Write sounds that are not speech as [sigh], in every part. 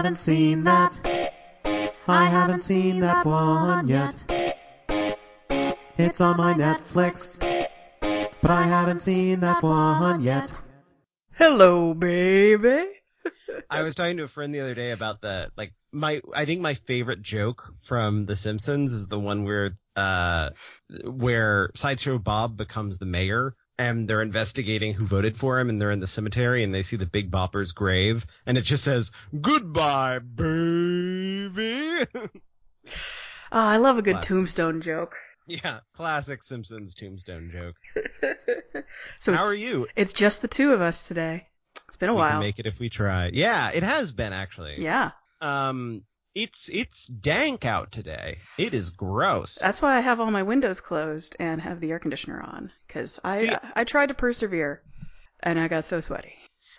haven't seen that. I haven't seen that one yet. It's on my Netflix, but I haven't seen that one yet. Hello, baby. [laughs] I was talking to a friend the other day about the like my I think my favorite joke from The Simpsons is the one where uh where Sideshow Bob becomes the mayor and they're investigating who voted for him and they're in the cemetery and they see the Big Bopper's grave and it just says goodbye baby. Oh, [laughs] I love a good Classic. tombstone joke. yeah, classic Simpsons tombstone joke. [laughs] so How are you? it's just the two of us today. It's been a We while. can make it if we try. Yeah, it has been actually. yeah, Um it's it's dank out today. It is gross. that's why I have all my windows closed and have the air conditioner on because I, See- I I tried to persevere, and I got so sweaty.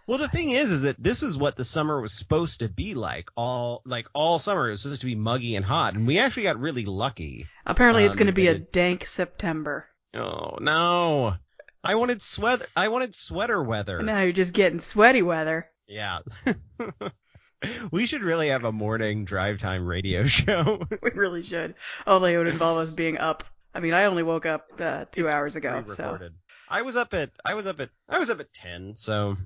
Well, the thing is, is that this is what the summer was supposed to be like. All like all summer, it was supposed to be muggy and hot, and we actually got really lucky. Apparently, it's Um, going to be a it- dank September. Oh no! I wanted sweater. I wanted sweater weather. Now you're just getting sweaty weather. Yeah. [laughs] [laughs] we should really have a morning drive time radio [laughs] show. We really should. Only it would involve us being up. I mean, I only woke up uh, two It's hours ago, so. I was up at I was up at I was up at ten. So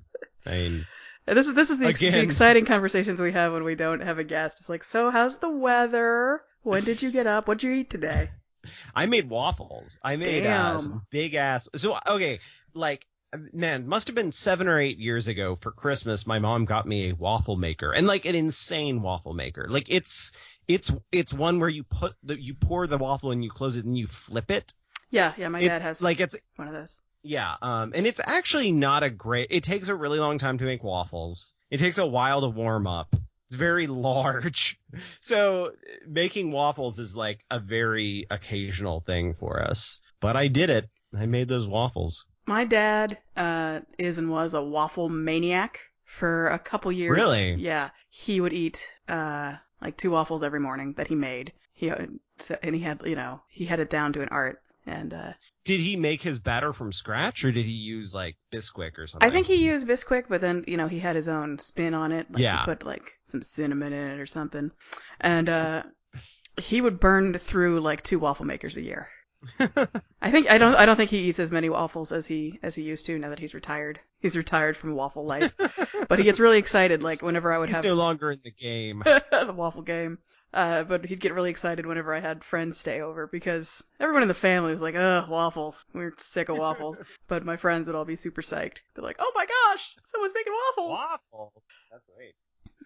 I mean, this is this is the, ex- the exciting conversations we have when we don't have a guest. It's like, so how's the weather? When did you get up? What'd you eat today? [laughs] I made waffles. I made uh, some big ass. So okay, like man, must have been seven or eight years ago for Christmas. My mom got me a waffle maker, and like an insane waffle maker. Like it's it's it's one where you put the you pour the waffle and you close it and you flip it. Yeah, yeah, my It- dad has like it's one of those. yeah, um, and it's actually not a great. It takes a really long time to make waffles. It takes a while to warm up. It's very [laughs] large, so making waffles is like a very occasional thing for us. But I did it. I made those waffles. My dad uh, is and was a waffle maniac for a couple years. Really? Yeah, he would eat uh, like two waffles every morning that he made. He and he had you know he had it down to an art. And uh, Did he make his batter from scratch, or did he use like Bisquick or something? I think he used Bisquick, but then you know he had his own spin on it. Like Yeah. he put like some cinnamon in it or something, and uh, he would burn through like two waffle makers a year. [laughs] I think I don't I don't think he eats as many waffles as he as he used to now that he's retired. He's retired from waffle life, [laughs] but he gets really excited like whenever I would He's have no longer in the game. [laughs] the waffle game. Uh, but he'd get really excited whenever I had friends stay over because everyone in the family was like, "Ugh, waffles. We're sick of waffles." but my friends would all be super psyched. They're like, "Oh my gosh, someone's making waffles!" waffles. That's great.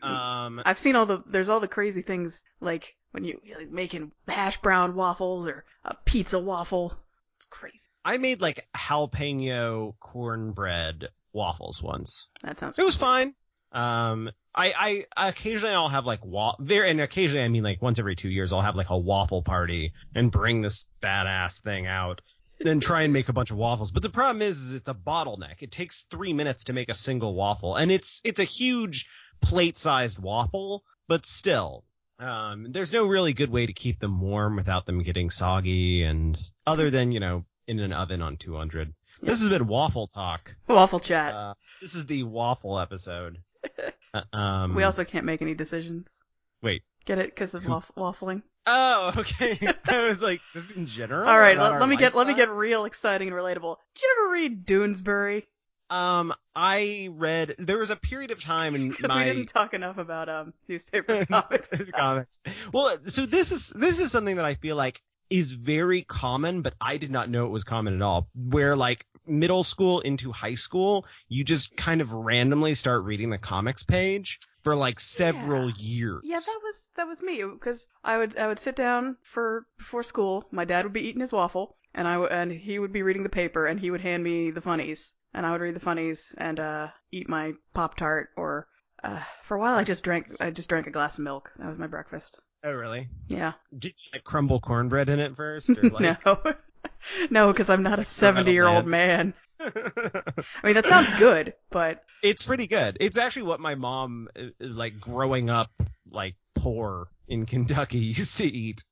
Um, I've seen all the there's all the crazy things like when you like making hash brown waffles or a pizza waffle. It's crazy. I made like jalapeno cornbread waffles once. That sounds. It was fine. Um, I, I occasionally I'll have like wa- there, and occasionally I mean like once every two years I'll have like a waffle party and bring this badass thing out, then try and make a bunch of waffles. But the problem is, is it's a bottleneck. It takes three minutes to make a single waffle, and it's it's a huge plate-sized waffle, but still. Um, there's no really good way to keep them warm without them getting soggy, and other than you know in an oven on 200. This has been waffle talk. Waffle chat. Uh, this is the waffle episode. [laughs] Uh, um, we also can't make any decisions. wait. Get it because of waff- waffling. Oh, [laughs] okay. I was like, just in general. All right, let, let me get let me get real exciting and relatable. Did you ever read Doonesbury? Um, I read. There was a period of time in [laughs] Because my we didn't talk enough about um newspaper [laughs] comics. comics. Well, so this is this is something that I feel like is very common, but I did not know it was common at all. Where like middle school into high school, you just kind of randomly start reading the comics page for like several years. Yeah, that was that was me because I would I would sit down for before school. My dad would be eating his waffle, and I and he would be reading the paper, and he would hand me the funnies, and I would read the funnies and uh eat my pop tart. Or uh, for a while, I just drank I just drank a glass of milk. That was my breakfast. Oh, really? Yeah. Did you like crumble cornbread in it first? Or [laughs] like... [laughs] no. no, because I'm not a 70 year old man. [laughs] I mean, that sounds good, but it's pretty good. It's actually what my mom, uh, like growing up, like poor in Kentucky, used to eat.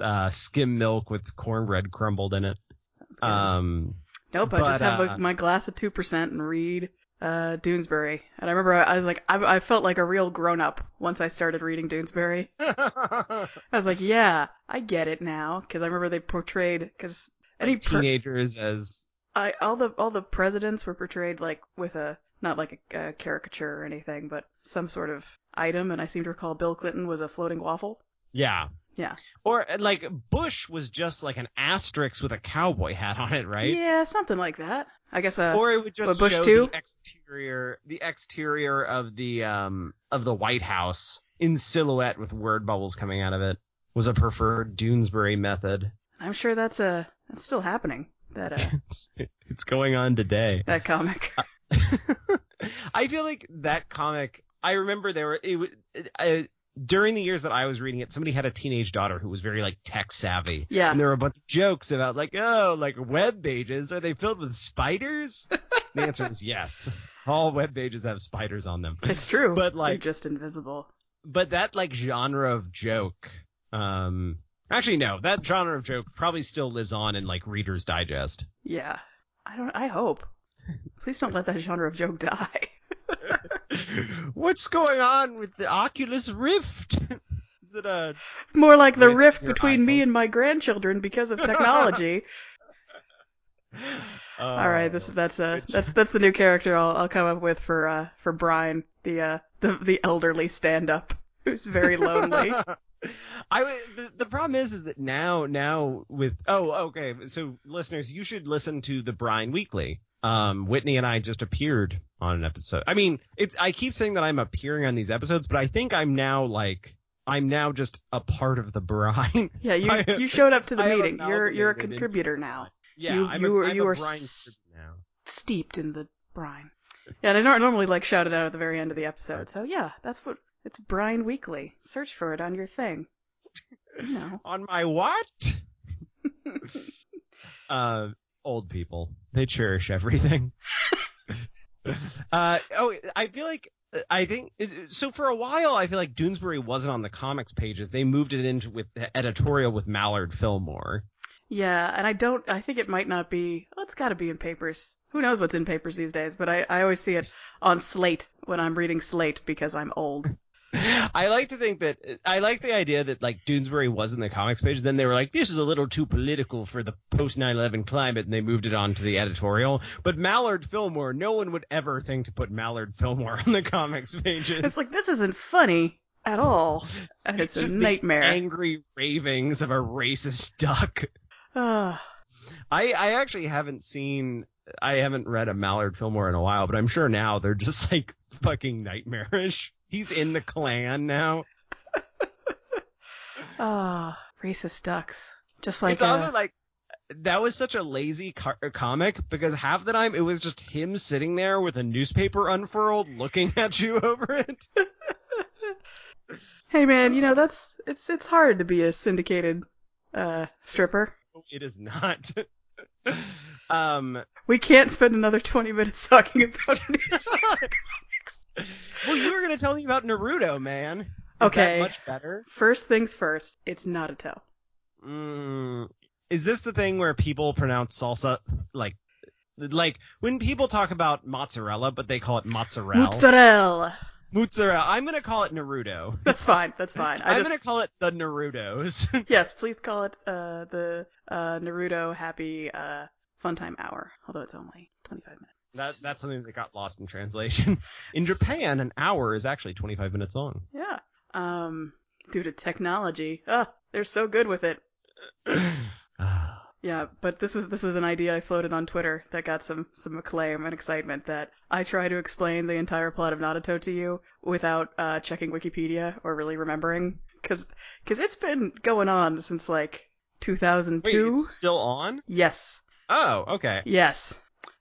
Uh, skim milk with cornbread crumbled in it. sounds good. Um, nope, I just have uh, like, my glass of 2% and read. uh, Doonesbury, and I remember I, I was like, I, I felt like a real grown up once I started reading Doonesbury. [laughs] I was like, yeah, I get it now, because I remember they portrayed because any Like per- teenagers as I all the all the presidents were portrayed like with a not like a, a caricature or anything, but some sort of item, and I seem to recall Bill Clinton was a floating waffle. yeah. Yeah. Or uh, like Bush was just like an asterisk with a cowboy hat on it, right? Yeah, something like that. I guess. Uh, or it would just Bush show too? the exterior the exterior of the um of the White House in silhouette with word bubbles coming out of it was a preferred Doonesbury method. I'm sure that's uh that's still happening. That uh [laughs] It's, it's going on today. that comic. [laughs] I feel like that comic. I remember there were it, would- uh, during the years that I was reading it. Somebody had a teenage daughter who was very like tech savvy, Yeah. and there were a bunch of jokes about like, oh, like web pages are they filled with spiders? the answer is yes. All web pages have spiders on them. It's true. But, like They're just invisible. But that like genre of joke, um, actually no, that genre of joke probably still lives on in like Reader's Digest. Yeah. I don't. I hope. Please don't let that genre of joke die. [laughs] [laughs] What's going on with the Oculus Rift? [laughs] Is it a More like the rift between me and my grandchildren because of [laughs] technology. Oh, All right, this that's uh good that's that's the new character I'll I'll come up with for uh for Brian, the uh the the elderly stand up who's very lonely. I the, the problem is is that now now with oh okay so listeners you should listen to the Brian Weekly. Um, Whitney and I just appeared on an episode. I mean, it's I keep saying that I'm appearing on these episodes, but I think I'm now like I'm now just a part of the Brian. [laughs] Yeah, you [laughs] I- you showed up to the I meeting. You're you're a contributor now. yeah, You- I'm you a, are- I'm you a are s- now. Steeped in the brine. Yeah, and I nor- normally like shout it out at the very end of the episode. So yeah, that's what it's Brian Weekly. Search for it on your thing. You know. [laughs] On my what? uh, old people. They cherish everything. [laughs] uh, oh, I feel like, I think, so for a while, I feel like Doonesbury wasn't on the comics pages. They moved it into with the editorial with Mallard Fillmore. Yeah, and I don't. I think it might not be. Oh, it's got to be in papers. Who knows what's in papers these days? But I I always see it on Slate when I'm reading Slate because I'm old. I like to think that I like the idea that like Doonesbury was in the comics page. Then they were like, "This is a little too political for the post 9/11 climate," and they moved it on to the editorial. But Mallard Fillmore, no one would ever think to put Mallard Fillmore on the comics pages. It's like this isn't funny at all, and [laughs] it's, just a the nightmare. angry ravings of a racist duck. I I actually haven't seen. I haven't read a Mallard Fillmore in a while, but I'm sure now they're just like fucking nightmarish. He's in the clan now. [laughs] ah, racist ducks. Just like it's uh, also like that was such a lazy car- comic because half the time it was just him sitting there with a newspaper unfurled, looking [laughs] at you over it. [laughs] hey man, you know that's it's it's hard to be a syndicated uh stripper. It is not. um. We can't spend another twenty minutes talking about. Well, you were gonna tell me about Naruto, man. Is Okay. That much better. First things first, it's Naruto. Mm, is this the thing where people pronounce salsa like, like when people talk about mozzarella, but they call it mozzarella? Mozzarella. Mozzarella. I'm gonna call it Naruto. [laughs] That's fine. That's fine. I I'm just gonna call it the Narutos. [laughs] yes, please call it uh the uh Naruto Happy uh Fun Time Hour. Although it's only twenty five minutes. That that's something that got lost in translation. [laughs] In Japan, an hour is actually 25 minutes long. yeah. Um, due to technology, ah, they're so good with it. [clears throat] [sighs] Yeah, but this was this was an idea I floated on Twitter that got some some acclaim and excitement. That I try to explain the entire plot of Naruto to you without uh, checking Wikipedia or really remembering, because because it's been going on since like Wait, 2002. it's still on? Yes, Oh, okay. yes.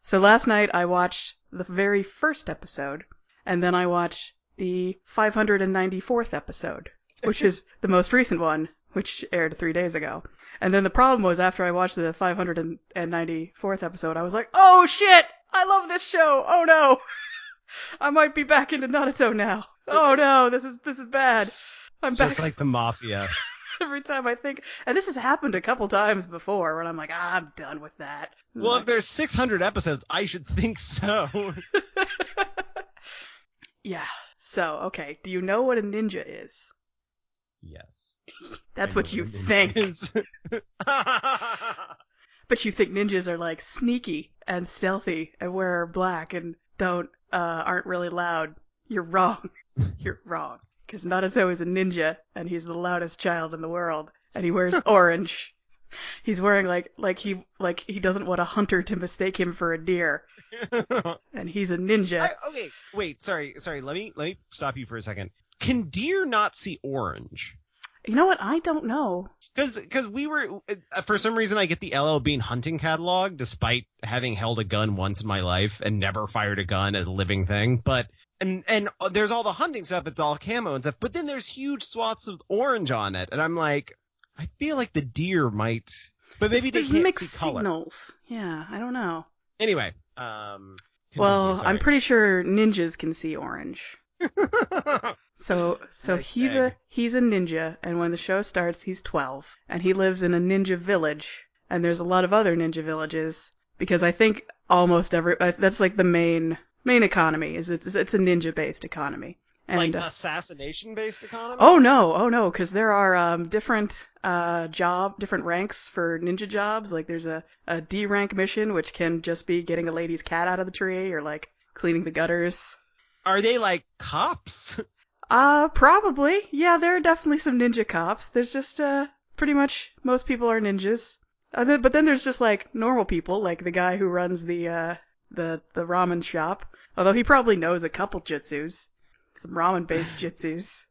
So last night I watched the very first episode, and then I watched the 594th episode, which is the most recent one, which aired three days ago. And then the problem was after I watched the 594th episode, I was like, oh shit! I love this show! Oh no! [laughs] I might be back into Naruto now. Oh no, this is, this is bad. I'm It's just like the mafia. [laughs] [laughs] every time I think, and this has happened a couple times before, when I'm like, ah, I'm done with that. Well, if there's 600 episodes, I should think so. [laughs] yeah. So, okay, do you know what a ninja is? yes. That's I what you think. [laughs] But you think ninjas are like sneaky and stealthy and wear black and don't uh aren't really loud. You're wrong. You're wrong. Because Naruto is a ninja and he's the loudest child in the world and he wears [laughs] orange. He's wearing like like he like he doesn't want a hunter to mistake him for a deer [laughs] and he's a ninja. I, okay, wait, sorry, sorry. Let me let me stop you for a second. Can deer not see orange? You know what? I don't know. Because because we were uh, for some reason I get the LL Bean hunting catalog despite having held a gun once in my life and never fired a gun at a living thing. But and and uh, there's all the hunting stuff. It's all camo and stuff. But then there's huge swaths of orange on it, and I'm like, I feel like the deer might. But maybe they There's mixed signals. Yeah, I don't know. Anyway, um. well, I'm pretty sure ninjas can see orange. [laughs] So so he's a he's a ninja, and when the show starts, he's 12, and he lives in a ninja village, and there's a lot of other ninja villages because I think almost every uh, that's like the main main economy is it's it's a ninja based economy. And like uh, assassination based economy. oh no, oh no, because there are um different uh job different ranks for ninja jobs. Like there's a a D rank mission which can just be getting a lady's cat out of the tree or like cleaning the gutters. Are they like cops? [laughs] Uh, probably. Yeah, there are definitely some ninja cops. There's just, uh, pretty much most people are ninjas. Uh, but then there's just like normal people, like the guy who runs the, uh, the, the ramen shop. Although he probably knows a couple jutsus. Some ramen based [laughs] jutsus.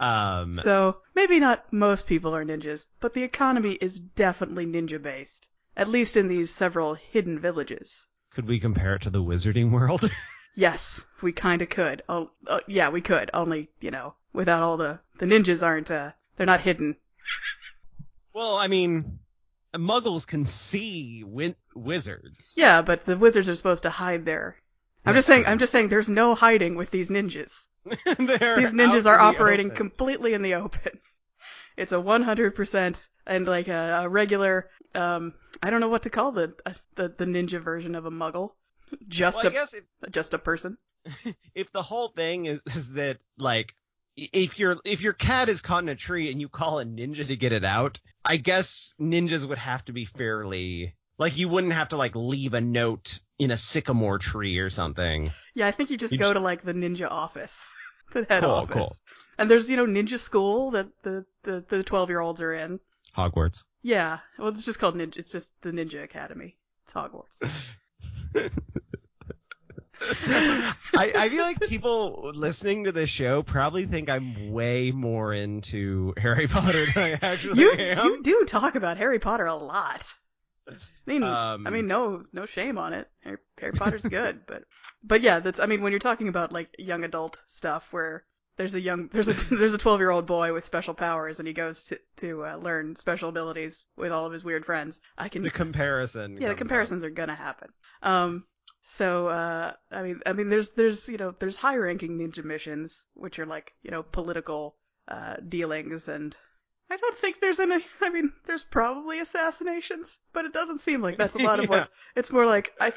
Um. So, maybe not most people are ninjas, but the economy is definitely ninja based. At least in these several hidden villages. Could we compare it to the wizarding world? [laughs] Yes, we kinda could. Oh, uh, yeah, we could. Only, you know, without all the, the ninjas aren't, uh, they're not hidden. well, I mean, muggles can see win- wizards. Yeah, but the wizards are supposed to hide there. I'm just saying, I'm just saying there's no hiding with these ninjas. [laughs] These ninjas are operating open. completely in the open. [laughs] It's a 100% and like a, a regular, um, I don't know what to call the, uh, the, the ninja version of a muggle. Just Well, a, if, just a person. [laughs] if the whole thing is, is that like if your if your cat is caught in a tree and you call a ninja to get it out, I guess ninjas would have to be fairly like you wouldn't have to like leave a note in a sycamore tree or something. Yeah, I think you just You go just- to like the ninja office, [laughs] the head Cool, office. cool. And there's, you know, ninja school that the, the, the 12 year olds are in. Hogwarts. Yeah, well, it's just called ninja. It's just the Ninja Academy. It's Hogwarts. [laughs] I, I feel like people listening to this show probably think I'm way more into Harry [laughs] Potter than I actually You am. you do talk about Harry Potter a lot. I mean, Um, I mean, no no shame on it. Harry, Harry Potter's good, [laughs] but but yeah, that's. I mean, when you're talking about like young adult stuff where there's a young there's a [laughs] there's a 12 year old boy with special powers and he goes to to uh, learn special abilities with all of his weird friends. I can the comparison. yeah, the up. comparisons are gonna happen. Um, so uh, I mean, I mean, there's there's you know there's high ranking ninja missions which are like you know political uh dealings and. I don't think there's any. [laughs] I mean, there's probably assassinations, but it doesn't seem like that's a lot of [laughs] Yeah. what. It's more like I.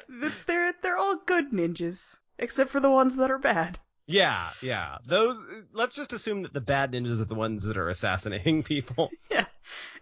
They're they're all good ninjas, except for the ones that are bad. Yeah, yeah. Those. Let's just assume that the bad ninjas are the ones that are assassinating people. [laughs] Yeah,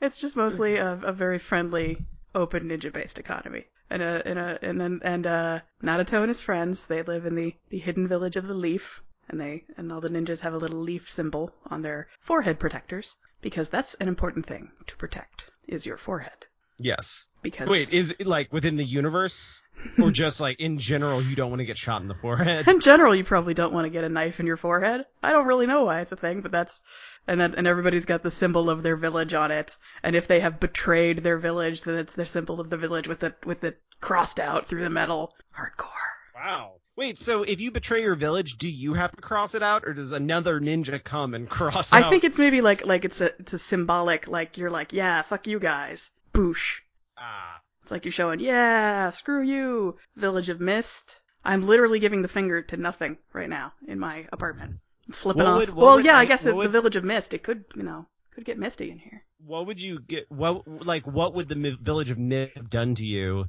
it's just mostly a, a very friendly, open ninja-based economy. And a and a and then and uh, Naruto and his friends they live in the the hidden village of the leaf, and they and all the ninjas have a little leaf symbol on their forehead protectors because that's an important thing to protect is your forehead. Yes. Because Wait, is it like within the universe, or [laughs] just like in general, you don't want to get shot in the forehead? in general, you probably don't want to get a knife in your forehead. I don't really know why it's a thing, but that's and then and everybody's got the symbol of their village on it. And if they have betrayed their village, then it's their symbol of the village with the with it crossed out through the metal. Hardcore. Wow. Wait, so if you betray your village, do you have to cross it out, or does another ninja come and [laughs] cross it out? I think it's maybe like like it's a it's a symbolic like you're like yeah fuck you guys boosh. Ah. It's like you're showing yeah screw you village of mist. I'm literally giving the finger to nothing right now in my apartment. I'm flipping What off. would- what well, would yeah, I I- guess what the would- village of mist. It could you know could get misty in here. What would you get? What like what would the mi- village of Nib have done to you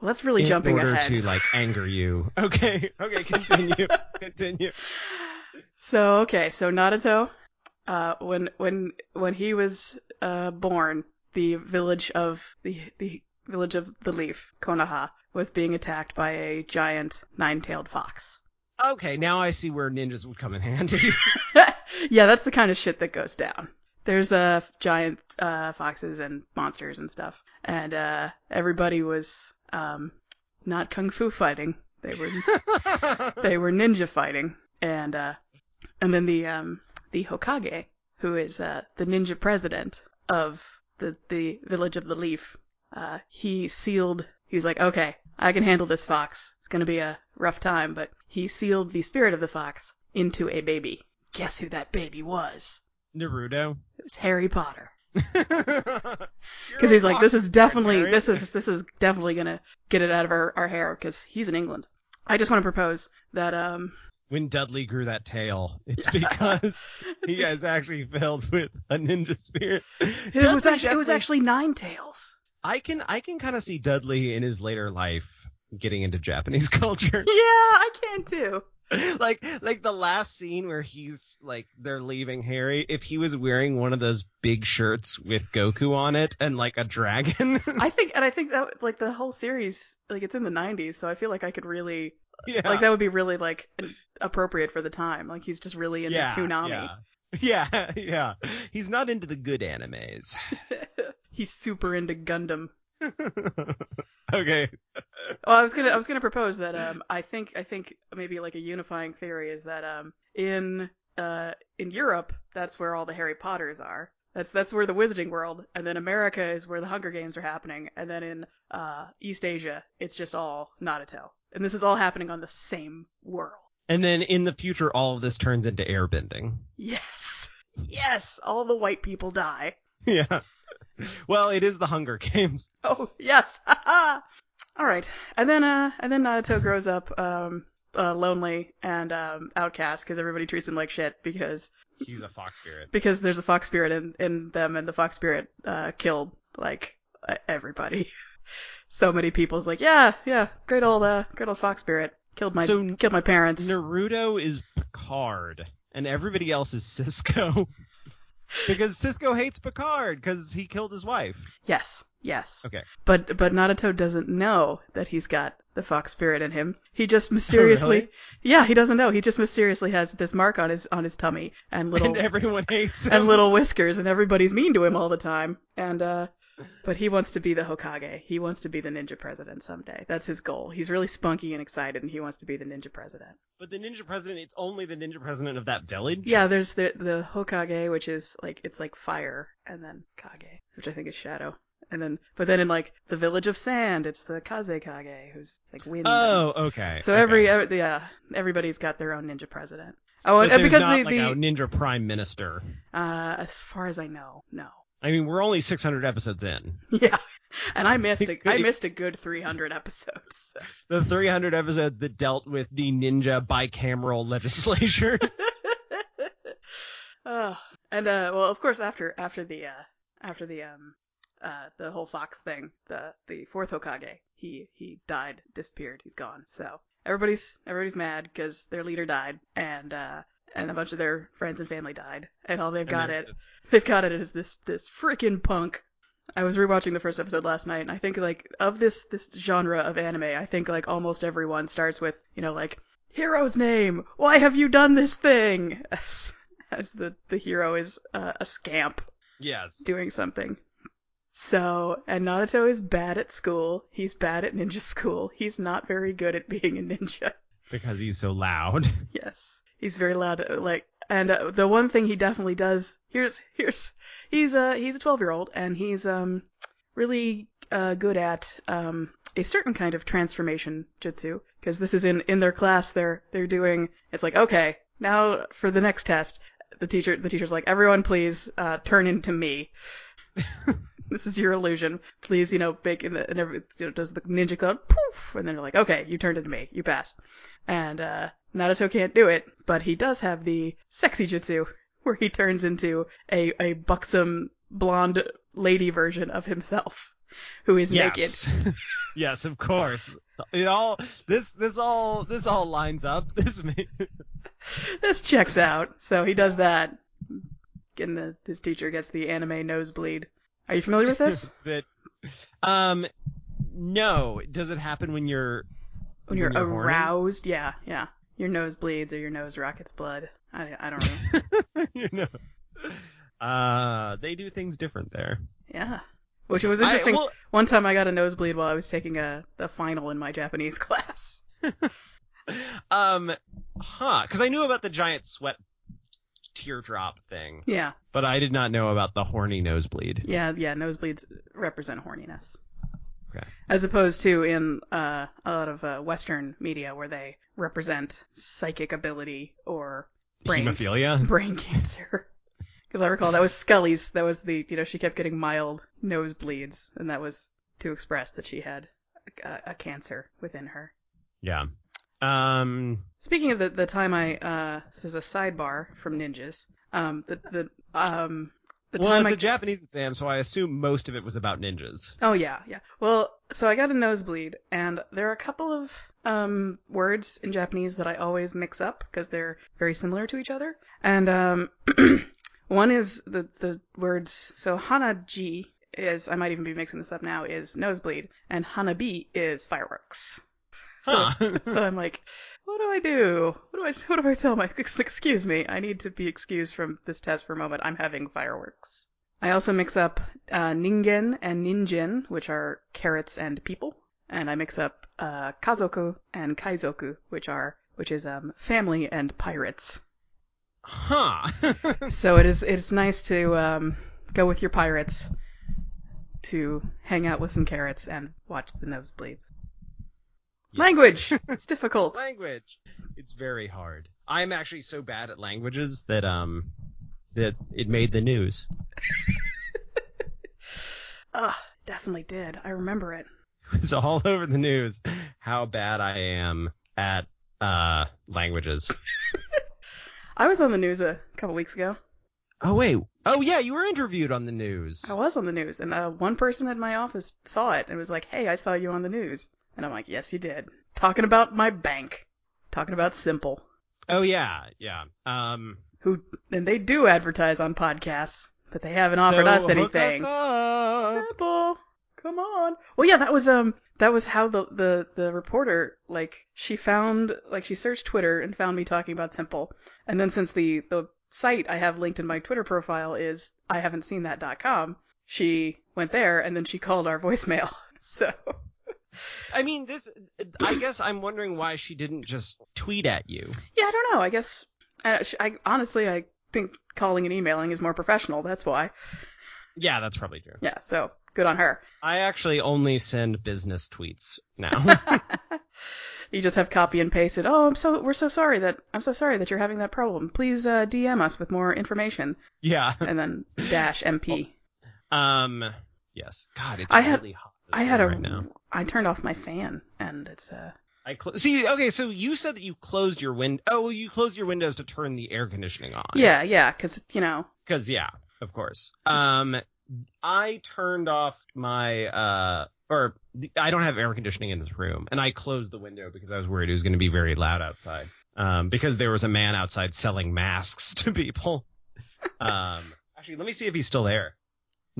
Well, that's really in jumping order ahead. to like anger you? [laughs] Okay, okay, continue, [laughs] continue. So okay, so Naruto, uh, when when when he was uh born, the village of the the village of the leaf Konoha was being attacked by a giant nine-tailed fox. Okay, now I see where ninjas would come in handy. [laughs] [laughs] yeah, that's the kind of shit that goes down. There's uh giant uh foxes and monsters and stuff, and uh everybody was um not kung fu fighting. They were [laughs] they were ninja fighting, and uh and then the um the Hokage, who is uh the ninja president of the the village of the leaf, uh he sealed. He was like, okay, I can handle this fox. It's gonna be a rough time, but he sealed the spirit of the fox into a baby. Guess who that baby was? Naruto. It was Harry Potter. Because [laughs] Because he's like, this is definitely, this is, this is definitely gonna get it out of our, our hair, because he's in England. I just want to propose that, um, when Dudley grew that tail, it's [laughs] because he is actually filled with a ninja spirit. it was Dudley actually, it was actually nine tails. I can I can kind of see Dudley in his later life getting into Japanese [laughs] culture. Yeah, I can too. [laughs] like like the last scene where he's like they're leaving Harry. If he was wearing one of those big shirts with Goku on it and like a dragon, I think, and I think that, like, the whole series, like, it's in the 90s, so I feel like I could really, yeah, like, that would be really, like, appropriate for the time. Like, he's just really into yeah, Toonami. Yeah. [laughs] yeah, yeah. He's not into the good animes. [laughs] he's super into Gundam. [laughs] okay. Well, I was gonna I was gonna propose that um I think I think maybe like a unifying theory is that um in uh in Europe that's where all the Harry Potters are. That's that's where the Wizarding World, and then America is where the Hunger Games are happening, and then in uh East Asia it's just all Naruto, and this is all happening on the same world. And then in the future, all of this turns into airbending. Yes, [laughs] yes, all the white people die. [laughs] Yeah. Well, it is the Hunger Games. [laughs] Oh yes, all right, and then uh and then Naruto grows up um uh, lonely and um outcast because everybody treats him like shit because He's a fox spirit. because there's a fox spirit in, in them and the fox spirit uh killed like everybody so many people it's like yeah yeah great old uh great old fox spirit killed my So, killed my parents Naruto is Picard, and everybody else is Sisko. [laughs] because Sisko hates Picard because he killed his wife. yes yes Okay. but but Naruto doesn't know that he's got the fox spirit in him he just [laughs] mysteriously really? yeah he doesn't know he just mysteriously has this mark on his on his tummy and [laughs] little and everyone hates him. and little whiskers and everybody's mean to him all the time and uh but he wants to be the Hokage. He wants to be the ninja president someday. That's his goal. He's really spunky and excited and he wants to be the ninja president. But the ninja president, it's only the ninja president of that village. Yeah, there's the the Hokage, which is like it's like fire, and then Kage, which I think is shadow. And then but then in like the village of sand, it's the Kaze Kage, who's like wind. Oh, okay. so okay. every, every yeah, everybody's got their own ninja president. Oh, But and because not the, like the a ninja prime minister. uh as far as I know, no. I mean, we're only 600 episodes in. [laughs] Yeah. And I missed a, I missed a good 300 episodes. The 300 episodes that dealt with the ninja bicameral legislature. [laughs] Oh, and uh, well, of course, after after the uh, after the um uh the whole Fox thing, the the fourth Hokage, he he died, disappeared, he's gone. So everybody's everybody's mad because their leader died, and uh and a bunch of their friends and family died, and all they've And got it this- they've got it as this this freaking punk. I was rewatching the first episode last night, and I think like of this this genre of anime, I think like almost everyone starts with you know like hero's name. Why have you done this thing? [laughs] As, as the the hero is uh, a scamp Yes. doing something. So, and Naruto is bad at school. He's bad at ninja [laughs] school. He's not very good at being a ninja. Because he's so loud. [laughs] Yes, he's very loud. uh, Like, and uh, the one thing he definitely does here's here's he's a he's a twelve year old and he's um really uh, good at um a certain kind of transformation jutsu because this is in in their class. They're they're doing it's like okay now for the next test the teacher the teacher's like everyone please uh, turn into me. [laughs] this is your illusion. Please, you know, make in the, and every, you know, does the ninja cloud poof, and then they're like, okay, you turned into me, you passed. And uh, Naruto can't do it, but he does have the sexy jutsu, where he turns into a, a buxom blonde lady version of himself who is naked. Yes. [laughs] yes, of course. It all this this all this all lines up. [laughs] This [laughs] This checks out. So he does that. And the, his teacher gets the anime nosebleed. Are you familiar with this? but um no, does it happen when you're when you're, you're horny? aroused, yeah, yeah. Your nose bleeds or your nose rockets blood. I, I don't know. [laughs] you know uh they do things different there. yeah. Which was I- interesting. well, One time I got a nosebleed while I was taking a, a final in my Japanese [laughs] class. [laughs] um huh, cuz I knew about the giant sweat teardrop thing, Yeah, but I did not know about the horny nosebleed. yeah, yeah. Nosebleeds represent horniness. Okay. As opposed to in uh, a lot of uh, Western media where they represent psychic ability or brain Hemophilia? [laughs] brain cancer. Because I recall that was Scully's. That was the you know she kept getting mild nosebleeds, and that was to express that she had a, a cancer within her. Yeah. Um Speaking of the the time I uh this is a sidebar from ninjas. Um the the um well, it's I a Japanese exam, so I assume most of it was about ninjas. Oh yeah, yeah. Well, so I got a nosebleed, and there are a couple of um words in Japanese that I always mix up because they're very similar to each other. And um [clears throat] one is the the words so hanaji is I might even be mixing this up now is nosebleed, and hanabi is fireworks. So Huh. so I'm like, what do I do? What do I [laughs] what do I tell my ex- excuse me? I need to be excused from this test for a moment. I'm having fireworks. I also mix up uh, ningen and ninjin, which are carrots and people, and I mix up uh, kazoku and kaizoku, which are which is um, family and pirates. huh. [laughs] So it is it's nice to um, go with your pirates to hang out with some carrots and watch the nosebleeds. Yes. Language, [laughs] it's difficult. language. It's very hard. I'm actually so bad at languages that um that it made the news. [laughs] Ugh, definitely did. I remember it. It's all [laughs] over the news how bad I am at uh languages. I was on the news a couple weeks ago. Oh wait. Oh yeah, you were interviewed on the news. I was on the news, and uh, one person at my office saw it and was like, "Hey, I saw you on the news." And I'm like, "Yes, you did." Talking about my bank, talking about Simple, Oh yeah, yeah. Um who and they do advertise on podcasts, but they haven't offered so us hook anything. us up. Simple, come on. Well, yeah, that was um, that was how the the the reporter like she found like she searched Twitter and found me talking about Simple, and then since the the site I have linked in my Twitter profile is I haven't seen that com, she went there and then she called our voicemail. [laughs] So I mean, this. I guess I'm wondering why she didn't just tweet at you. yeah, I don't know. I guess I, I honestly I think calling and emailing is more professional. That's why. Yeah, that's probably true. Yeah. So good on her. I actually only send business tweets now. [laughs] [laughs] you just have copy and pasted. Oh, I'm so we're so sorry that I'm so sorry that you're having that problem. Please uh, DM us with more information, yeah. and then dash MP. [laughs] Um. Yes. God, it's I had- really hot. I had a right now. I turned off my fan, and it's uh I cl- see. Okay, so you said that you closed your win. Oh, you closed your windows to turn the air conditioning on. yeah yeah because you know Because yeah, of course. Um, I turned off my uh, or the- I don't have air conditioning in this room, and I closed the window because I was worried it was going to be very loud outside. Um, because there was a man outside selling masks [laughs] to people. [laughs] Um, actually, let me see if he's still there.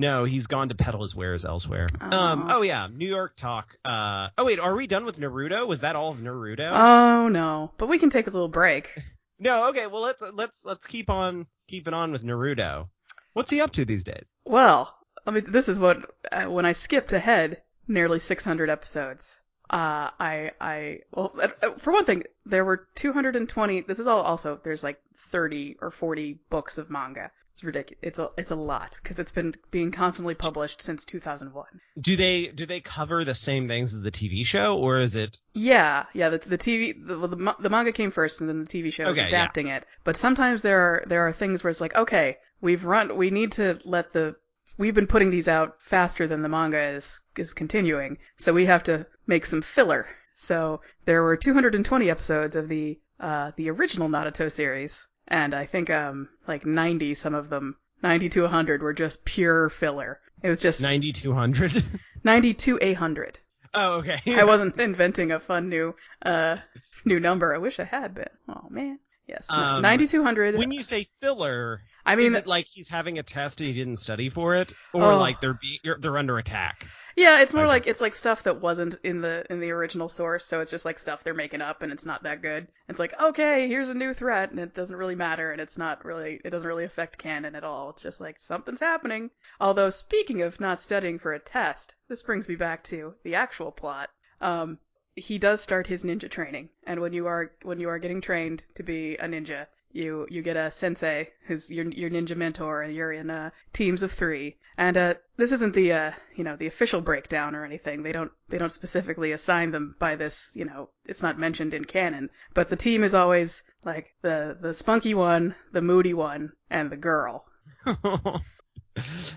No, he's gone to peddle his wares elsewhere. Um, oh yeah, New York talk. Uh, oh wait, are we done with Naruto? Was that all of Naruto? oh no, but we can take a little break. [laughs] no, okay. Well, let's let's let's keep on keeping on with Naruto. What's he up to these days? Well, I mean this is what uh, when I skipped ahead nearly 600 episodes. Uh, I I well uh, uh, for one thing there were 220. This is all also there's like 30 or 40 books of manga. It's ridiculous. It's a it's a lot because it's been being constantly published since 2001. Do they do they cover the same things as the TV show, or is it? Yeah, yeah. The the TV the the, the manga came first, and then the TV show was Okay, yeah. adapting it. But sometimes there are there are things where it's like, okay, we've run, we need to let the we've been putting these out faster than the manga is is continuing, so we have to make some filler. So there were 220 episodes of the uh, the original Naruto series, and I think um like 90 some of them 90 to 100 were just pure filler. It was just 9200. 90 to 100. [laughs] oh, okay. [laughs] I wasn't inventing a fun new uh new number. I wish I had been. Oh man. Yes. Um, 9200. when you say filler, I mean is it like he's having a test and he didn't study for it, or Oh. like they're be- you're, they're under attack? Yeah, it's more like it's like stuff that wasn't in the in the original source, so it's just like stuff they're making up and it's not that good. It's like, okay, here's a new threat and it doesn't really matter and it's not really it doesn't really affect canon at all. It's just like something's happening. Although speaking of not studying for a test, this brings me back to the actual plot. Um he does start his ninja training, and when you are when you are getting trained to be a ninja, you you get a sensei who's your your ninja mentor, and you're in uh, teams of three. And uh, this isn't the uh, you know the official breakdown or anything. They don't they don't specifically assign them by this. You know, it's not mentioned in canon. But the team is always like the the spunky one, the moody one, and the girl. [laughs]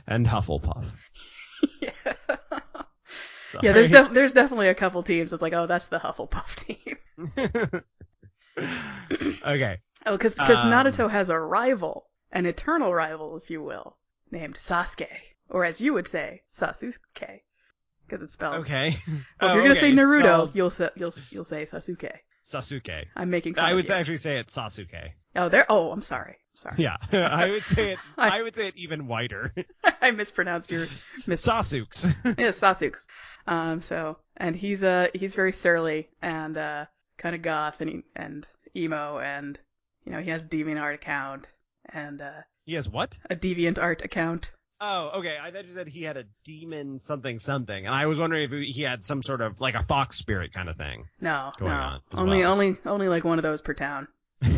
and Hufflepuff. yeah, [laughs] Sorry. yeah. There's def- there's definitely a couple teams. that's like, oh, that's the Hufflepuff [laughs] team. Okay. Oh, because because Um, Naruto has a rival, an eternal rival, if you will, named Sasuke, or as you would say, Sasuke, because it's spelled. Okay. Well, [laughs] if Oh, you're gonna okay, say Naruto, spelled you'll say you'll you'll say Sasuke. Sasuke. I'm making fun I would actually say it's Sasuke. Oh, there. Oh, I'm sorry. Sorry. Yeah, [laughs] I would say it. [laughs] I- I would say it even whiter. I mispronounced your miss. Sasuke's. yeah, Sasuke. Um. So, and he's uh he's very surly and uh kind of goth and and emo and you know he has a DeviantArt account and uh, he has what? a DeviantArt account. Oh, okay. I thought you said he had a demon something something, and I was wondering if he had some sort of like a fox spirit kind of thing. No, Going no. on only well. only only like one of those per town. [laughs]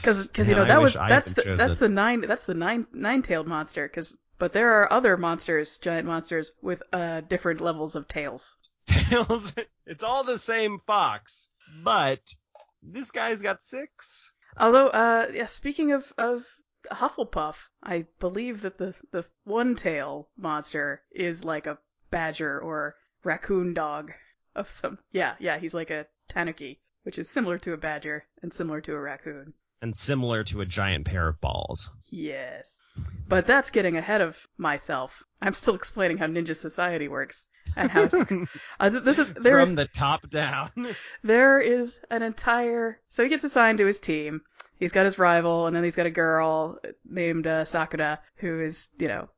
Because because you know I that was I that's the that's it. the nine that's the nine nine tailed monster. Because but there are other monsters, giant monsters with uh different levels of tails. Tails. [laughs] It's all the same fox, but this guy's got six. Although uh yeah, speaking of of Hufflepuff, I believe that the the one tail monster is like a badger or raccoon dog of some yeah yeah he's like a tanuki, which is similar to a badger and similar to a raccoon. And similar to a giant pair of balls. Yes. But that's getting ahead of myself. I'm still explaining how Ninja Society works and how [laughs] uh, this is there. From the top down. [laughs] there is an entire. So he gets assigned to his team. He's got his rival, and then he's got a girl named uh, Sakura, who is, you know,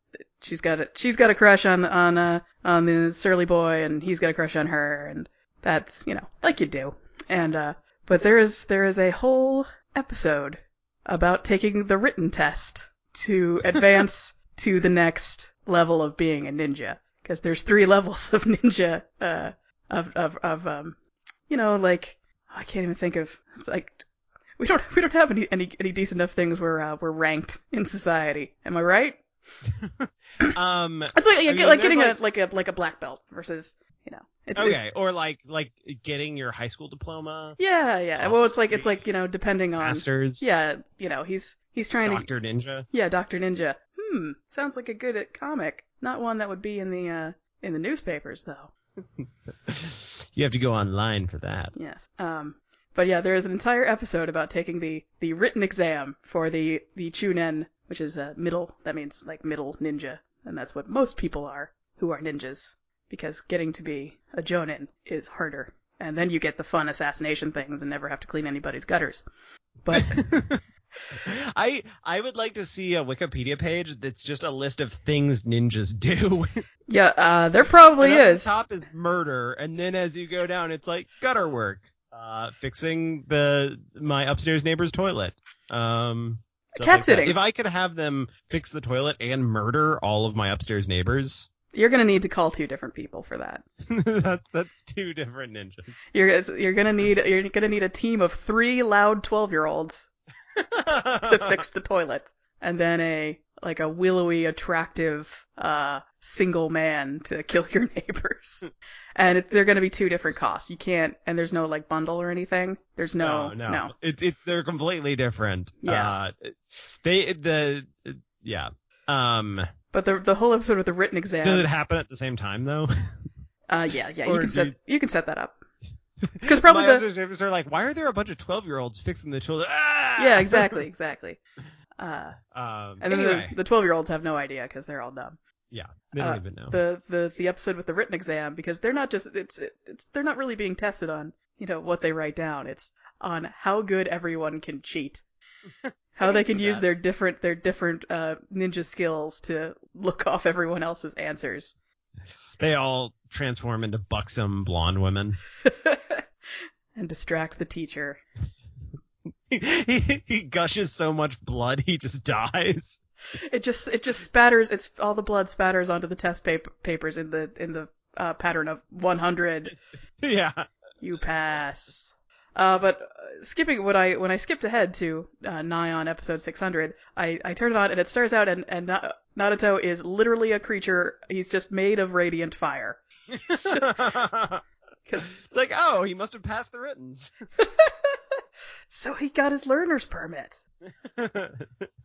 she's got a she's got a crush on on uh, on the surly boy, and he's got a crush on her, and that's you know like you do. And uh, but there is there is a whole episode about taking the written test to advance [laughs] to the next level of being a ninja, because there's three [laughs] levels of ninja uh, of of of um you know, like I can't even think of. It's like we don't we don't have any any, any decent enough things where uh, we're ranked in society. Am I right? [laughs] um. It's like, I mean, like getting like- a like a like a black belt versus you know. It's, Okay, or like like getting your high school diploma, yeah, yeah. Oh, Well, it's like it's like you know depending on. masters, Yeah, you know he's he's trying to. Doctor Ninja. Yeah, Doctor Ninja. Hmm, sounds like a good uh, comic. Not one that would be in the uh in the newspapers though. [laughs] you have to go online for that. Yes. Um, but yeah, there is an entire episode about taking the, the written exam for the, the Chunin, which is a middle, that means like middle ninja. And that's what most people are who are ninjas. Because getting to be a Jonin is harder. And then you get the fun assassination things and never have to clean anybody's gutters. But, [laughs] I I would like to see a Wikipedia page that's just a list of things ninjas do. [laughs] yeah, uh, there probably And is. The top is murder, and then as you go down, it's like gutter work, uh, fixing the my upstairs neighbor's toilet. Um, Cat like that. If I could have them fix the toilet and murder all of my upstairs neighbors, You're gonna need to call two different people for that. [laughs] that, that's two different ninjas. You're, you're gonna need, you're gonna need a team of three loud 12 year olds to [laughs] fix the toilet, and then a like a willowy, attractive, uh, single man to kill your [laughs] neighbors. And it, they're going to be two different costs. You can't, and there's no like bundle or anything. There's no, no, no. It, it, they're completely different. Yeah. Uh, they, the, yeah. Um, But the the whole episode with the written exam. does it happen at the same time though? [laughs] uh, yeah, yeah, you can set you- you can set that up. [laughs] Because probably My the observations are like, why are there a bunch of twelve year olds fixing the children? Ah! yeah, exactly, exactly. [laughs] Uh, Um, and then anyway, the the twelve year olds have no idea because they're all dumb. yeah, they don't uh, even know. The the the episode with the written exam because they're not just it's it's they're not really being tested on you know what they write down. It's on how good everyone can cheat. How they can use that. their different their different uh, ninja skills to look [laughs] off everyone else's answers. They all transform into buxom blonde women. [laughs] and distract the teacher. he, he gushes so much blood he just dies. It just it just spatters. It's all the blood spatters onto the test paper, papers in the in the uh, pattern of 100. [laughs] yeah. You pass. Uh, but uh, skipping when I when I skipped ahead to uh, nigh on episode 600, I I turned it on and it starts out and and Na- Naruto is literally a creature. He's just made of radiant fire. it's just- [laughs] 'Cause like, oh, he must have passed the writtens. [laughs] so he got his learner's permit. [laughs]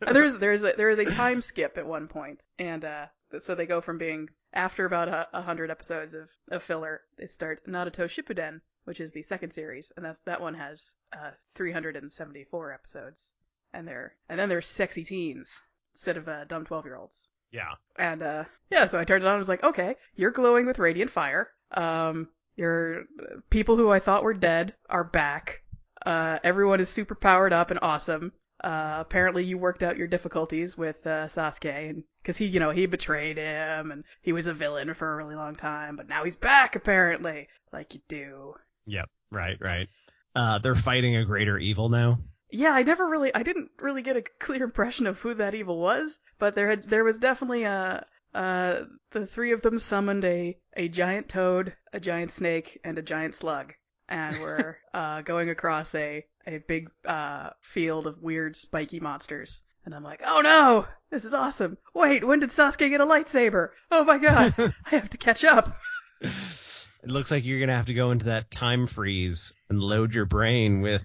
There's there's a there is a time skip at one point, and uh, so they go from being after about a, a hundred episodes of, of filler, they start Naruto Shippuden, which is the second series, and that's that one has uh, 374 episodes, and they're and then they're sexy teens instead of uh, dumb 12 year olds. yeah. And uh, yeah, so I turned it on. and was like, okay, you're glowing with radiant fire. Um, your people who I thought were dead are back. Uh, everyone is super powered up and awesome. Uh, apparently you worked out your difficulties with uh, Sasuke, and because he, you know, he betrayed him, and he was a villain for a really long time, but now he's back apparently, like you do. Yep. Right. Right. Uh, they're fighting a greater evil now. Yeah, I never really, I didn't really get a clear impression of who that evil was, but there had, there was definitely a, uh, the three of them summoned a, a giant toad, a giant snake, and a giant slug, and were, [laughs] uh, going across a, a big, uh, field of weird spiky monsters. And I'm like, oh no! This is awesome! Wait, when did Sasuke get a lightsaber? Oh my god! [laughs] I have to catch up! [laughs] It looks like you're gonna have to go into that time freeze and load your brain with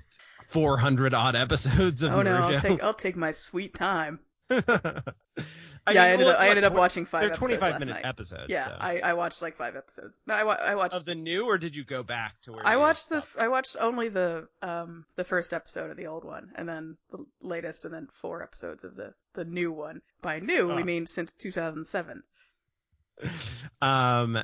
400 odd episodes of Oh no, I'll take, I'll take my sweet time. [laughs] I yeah, I mean, ended well, up, I ended what, up watching 5 They're episodes 25 last minute night. episodes. Yeah, so. I, I watched like five episodes. No, I, wa- I watched of the new, or did you go back to where? I you watched the? I watched only the um the first episode of the old one, and then the latest, and then four episodes of the the new one. By new, we Oh. mean since 2007. [laughs] Um,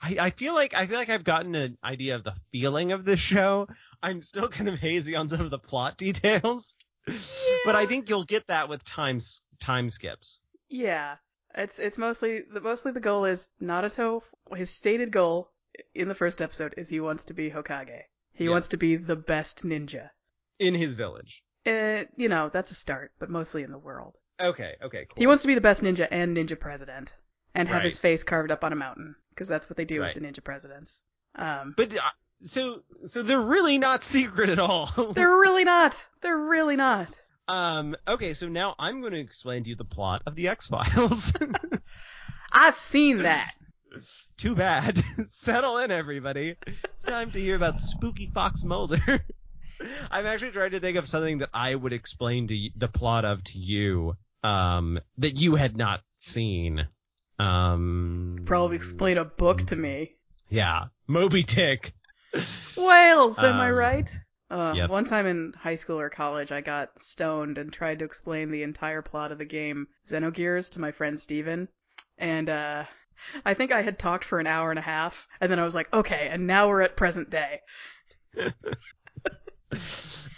I, I feel like I feel like I've gotten an idea of the feeling of this show. I'm still [laughs] kind of hazy on some of the plot [laughs] details, but I think you'll get that with time time skips. Yeah, it's it's mostly the mostly the goal is Naruto. His stated goal in the first episode is he wants to be Hokage. He wants to be the best ninja. in his village. Uh, you know, that's a start, but mostly in the world. Okay, okay, cool. He wants to be the best ninja and ninja president, and have his face carved up on a mountain, because that's what they do Right. with the ninja presidents. Um, but uh, so so they're really not [laughs] secret at all. [laughs] they're really not. They're really not. um. Okay, so now I'm going to explain to you the plot of the X Files. [laughs] I've seen that. Too bad. Settle in, everybody. It's time to hear about Spooky Fox Mulder. I'm actually trying to think of something that I would explain to y- the plot of to you, um, that you had not seen. Um, Probably explain a book to me. Yeah, Moby Dick. Whales, am I Um, right? Uh, yep. One time in high school or college, I got stoned and tried to explain the entire plot of the game Xenogears to my friend Steven. And, uh, I think I had talked for an hour and a half, and then I was like, okay, and now we're at present day. [laughs]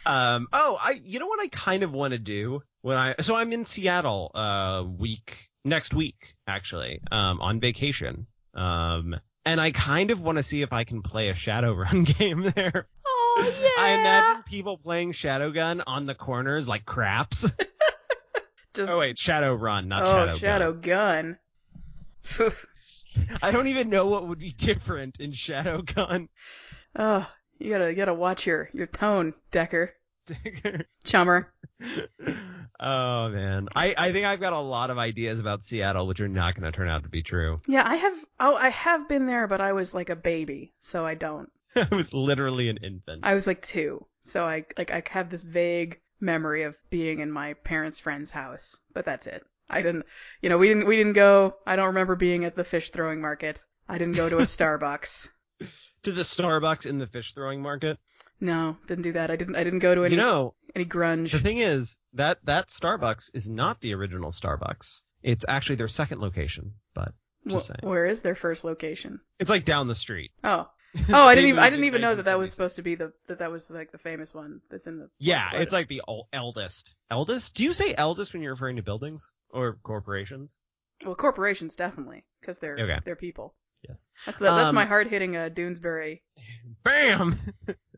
Um, oh, I, you know what I kind of want to do when I, so I'm in Seattle, uh, week, next week, actually, um, on vacation. Um, and I kind of want to see if I can play a Shadowrun [laughs] game there. Oh, yeah! I imagine people playing Shadowgun on the corners like craps. [laughs] Just, oh wait, Shadowrun, not oh, Shadowgun. Shadow Gun. [laughs] I don't even know what would be different in Shadowgun. oh, you gotta, you gotta watch your, your tone, Decker. Decker. Chummer. Oh man, I I think I've got a lot of ideas about Seattle which are not going to turn out to be true. Yeah, I have, oh, I have been there, but I was like a baby, so I don't. [laughs] I was literally an infant. I was like two, so I like I have this vague memory of being in my parents' friend's house, but that's it. I didn't, you know, we didn't we didn't go. I don't remember being at the fish throwing market. I didn't go to a [laughs] Starbucks. to the Starbucks in the fish throwing market? No, didn't do that. I didn't. I didn't go to any You know, any grunge. the thing is that that Starbucks is not the original Starbucks. It's actually their second location, but just Wh- saying. where is their first location? it's like down the street. Oh, [laughs] oh, I didn't even. I didn't even know that that was supposed to be the that that was like the famous one that's in the. Yeah, it's like the eldest. Eldest? Do you say eldest when you're referring to buildings or corporations? well, corporations definitely because they're Okay. they're people. Yes. That's the, that's Um, my hard hitting uh, Doonesbury. [laughs] Bam! [laughs]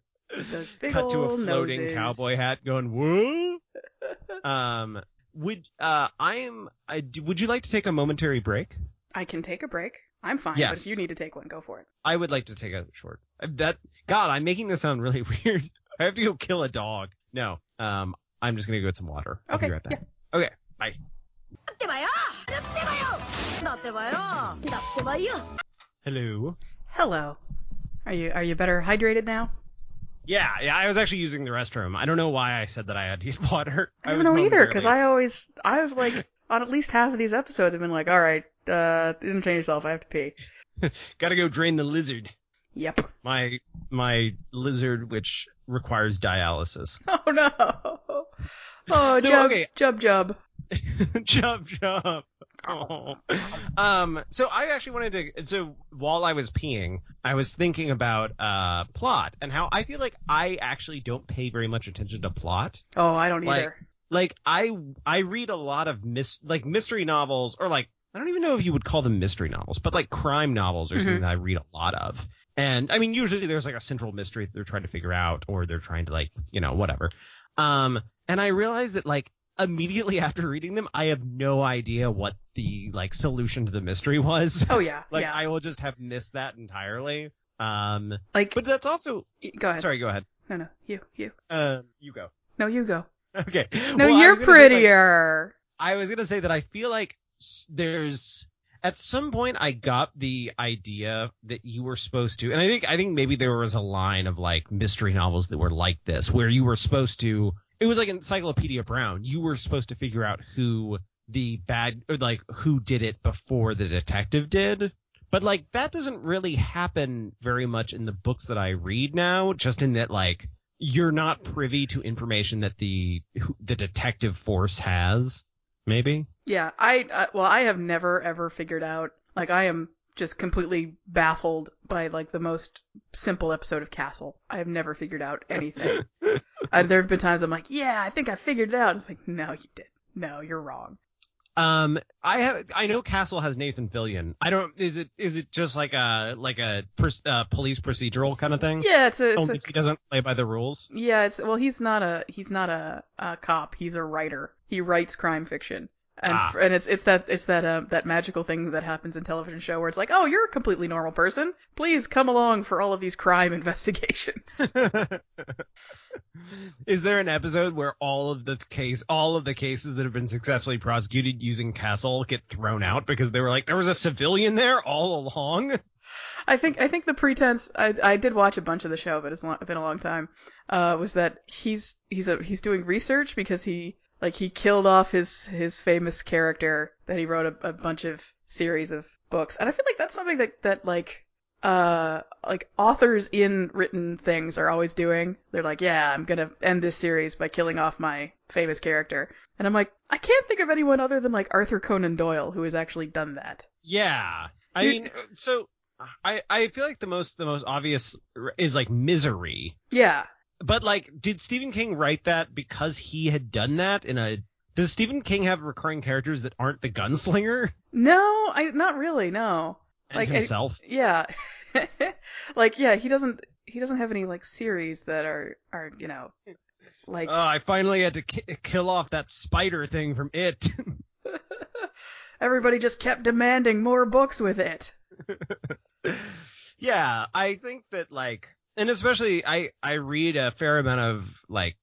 Those [laughs] big Cut to a floating noses. cowboy hat going woo. [laughs] um, would uh, I'm I would you like to take a momentary break? I can take a break. I'm fine. Yes. But if you need to take one, go for it. I would like to take a short. Uh, that God, I'm making this sound really [laughs] weird. I have to go kill a dog. No. Um, I'm just gonna go get some water. I'll okay, be right back. Yeah. Okay. Bye. Hello. Hello. Are you are you better hydrated now? Yeah, yeah. I was actually using the restroom. I don't know why I said that I had to get [laughs] water. I don't was know either because I always I was like [laughs] on at least half of these episodes I've been like, all right, uh, entertain yourself. I have to pee. [laughs] gotta go drain the lizard. Yep. My my lizard, which requires dialysis. Oh no. Oh, So, Jub, okay. Jub, Jub. chub chub. Oh. [laughs] Um. So I actually wanted to. So while I was peeing, I was thinking about uh plot and how I feel like I actually don't pay very much attention to plot. Oh, I don't Like- either. Like I I read a lot of mis like mystery novels or like I don't even know if you would call them mystery novels, but like crime novels or something Mhm. that I read a lot of. And I mean, usually there's like a central mystery that they're trying to figure out, or they're trying to like, you know, whatever. Um, and I realized that like immediately after reading them, I have no idea what the like solution to the mystery [laughs] was. Oh yeah, [laughs] like yeah. I will just have missed that entirely. Um, like, but that's also go ahead. sorry. Go ahead. No, no, you, you. Um, you go. No, you go. [laughs] Okay. No, Well, you're was gonna say, like, prettier. I was gonna say that I feel like there's at some point I got the idea that you were supposed to, and I think I think maybe there was a line of like mystery novels that were like this, where you were supposed to. It was like Encyclopedia Brown. You were supposed to figure out who the bad, or like who did it before the detective did. But like that doesn't really happen very much in the books that I read now. Just in that like you're not privy to information that the the detective force has. Maybe. Yeah, I uh, well, I have never ever figured out. Like, I am just completely baffled by like the most simple episode of Castle. I have never figured out anything. [laughs] uh, there have been times I'm like, yeah, I think I figured it out. It's like, no, you did. No, you're wrong. Um, I have I know Castle has Nathan Fillion. I don't. Is it is it just like a like a pers- uh, police procedural kind of thing? Yeah, it's a, it's a he doesn't play by the rules. yeah, it's well, he's not a he's not a, a cop. He's a writer. He writes crime fiction. And, Ah. and it's it's that it's that uh, that magical thing that happens in television show where it's like, oh, you're a completely normal person. Please come along for all of these crime [laughs] investigations. [laughs] Is there an episode where all of the case, all of the cases that have been successfully prosecuted using Castle get thrown out because they were like, there was a civilian there all along? I think I think the pretense I I did watch a bunch of the show, but it's long, been a long time. Uh, was that he's he's a he's doing research because he like he killed off his his famous character that he wrote a, a bunch of series of books, and I feel like that's something that that like uh like authors in written things are always doing. They're like, yeah, I'm gonna end this series by killing off my famous character, and I'm like, I can't think of anyone other than like Arthur Conan Doyle who has actually done that. Yeah. I mean, so I I feel like the most the most obvious is like Misery. Yeah, But like, did Stephen King write that because he had done that in a? Does Stephen King have recurring characters that aren't the gunslinger no, I not really, no. and Like, I- himself? Yeah. [laughs] like yeah, he doesn't he doesn't have any like series that are are, you know, like Oh, I finally had to ki- kill off that spider thing from it. [laughs] everybody just kept demanding more books with it. [laughs] yeah, I think that like, and especially I I read a fair amount of like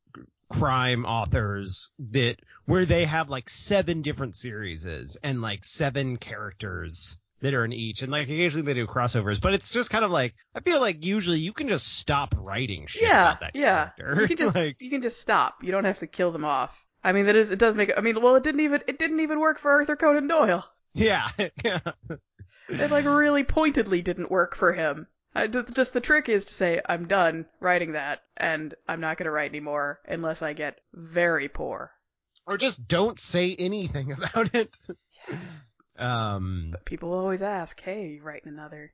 crime authors that where they have like seven different series and like seven characters that are in each and like occasionally they do crossovers but it's just kind of like i feel like usually you can just stop writing shit yeah, about that yeah. character You can [laughs] just like you can just stop. You don't have to kill them off. I mean that is it does make I mean well it didn't even it didn't even work for Arthur Conan Doyle. yeah [laughs] yeah It like really pointedly didn't work for him. I, just the trick is to say I'm done writing that, and I'm not gonna write anymore unless I get very poor. Or just don't say anything [laughs] about it. Um, But people always ask, "Hey, you writing another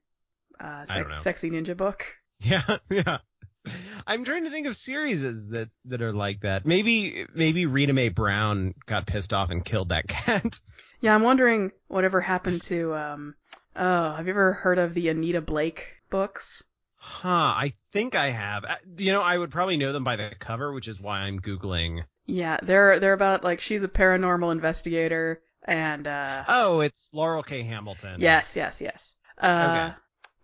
uh, I don't know. sex- sexy ninja book?" yeah, [laughs] yeah. I'm trying to think of series that that are like that. Maybe maybe Rita Mae Brown got pissed off and killed that [laughs] cat. Yeah, I'm wondering whatever happened to. um Oh, have you ever heard of the Anita Blake books? Huh, I think I have. Uh, You know, I would probably know them by the cover, which is why I'm googling. Yeah, they're they're about like she's a paranormal investigator and uh Oh, it's Laurel K. Hamilton. yes, yes, yes. Uh Okay.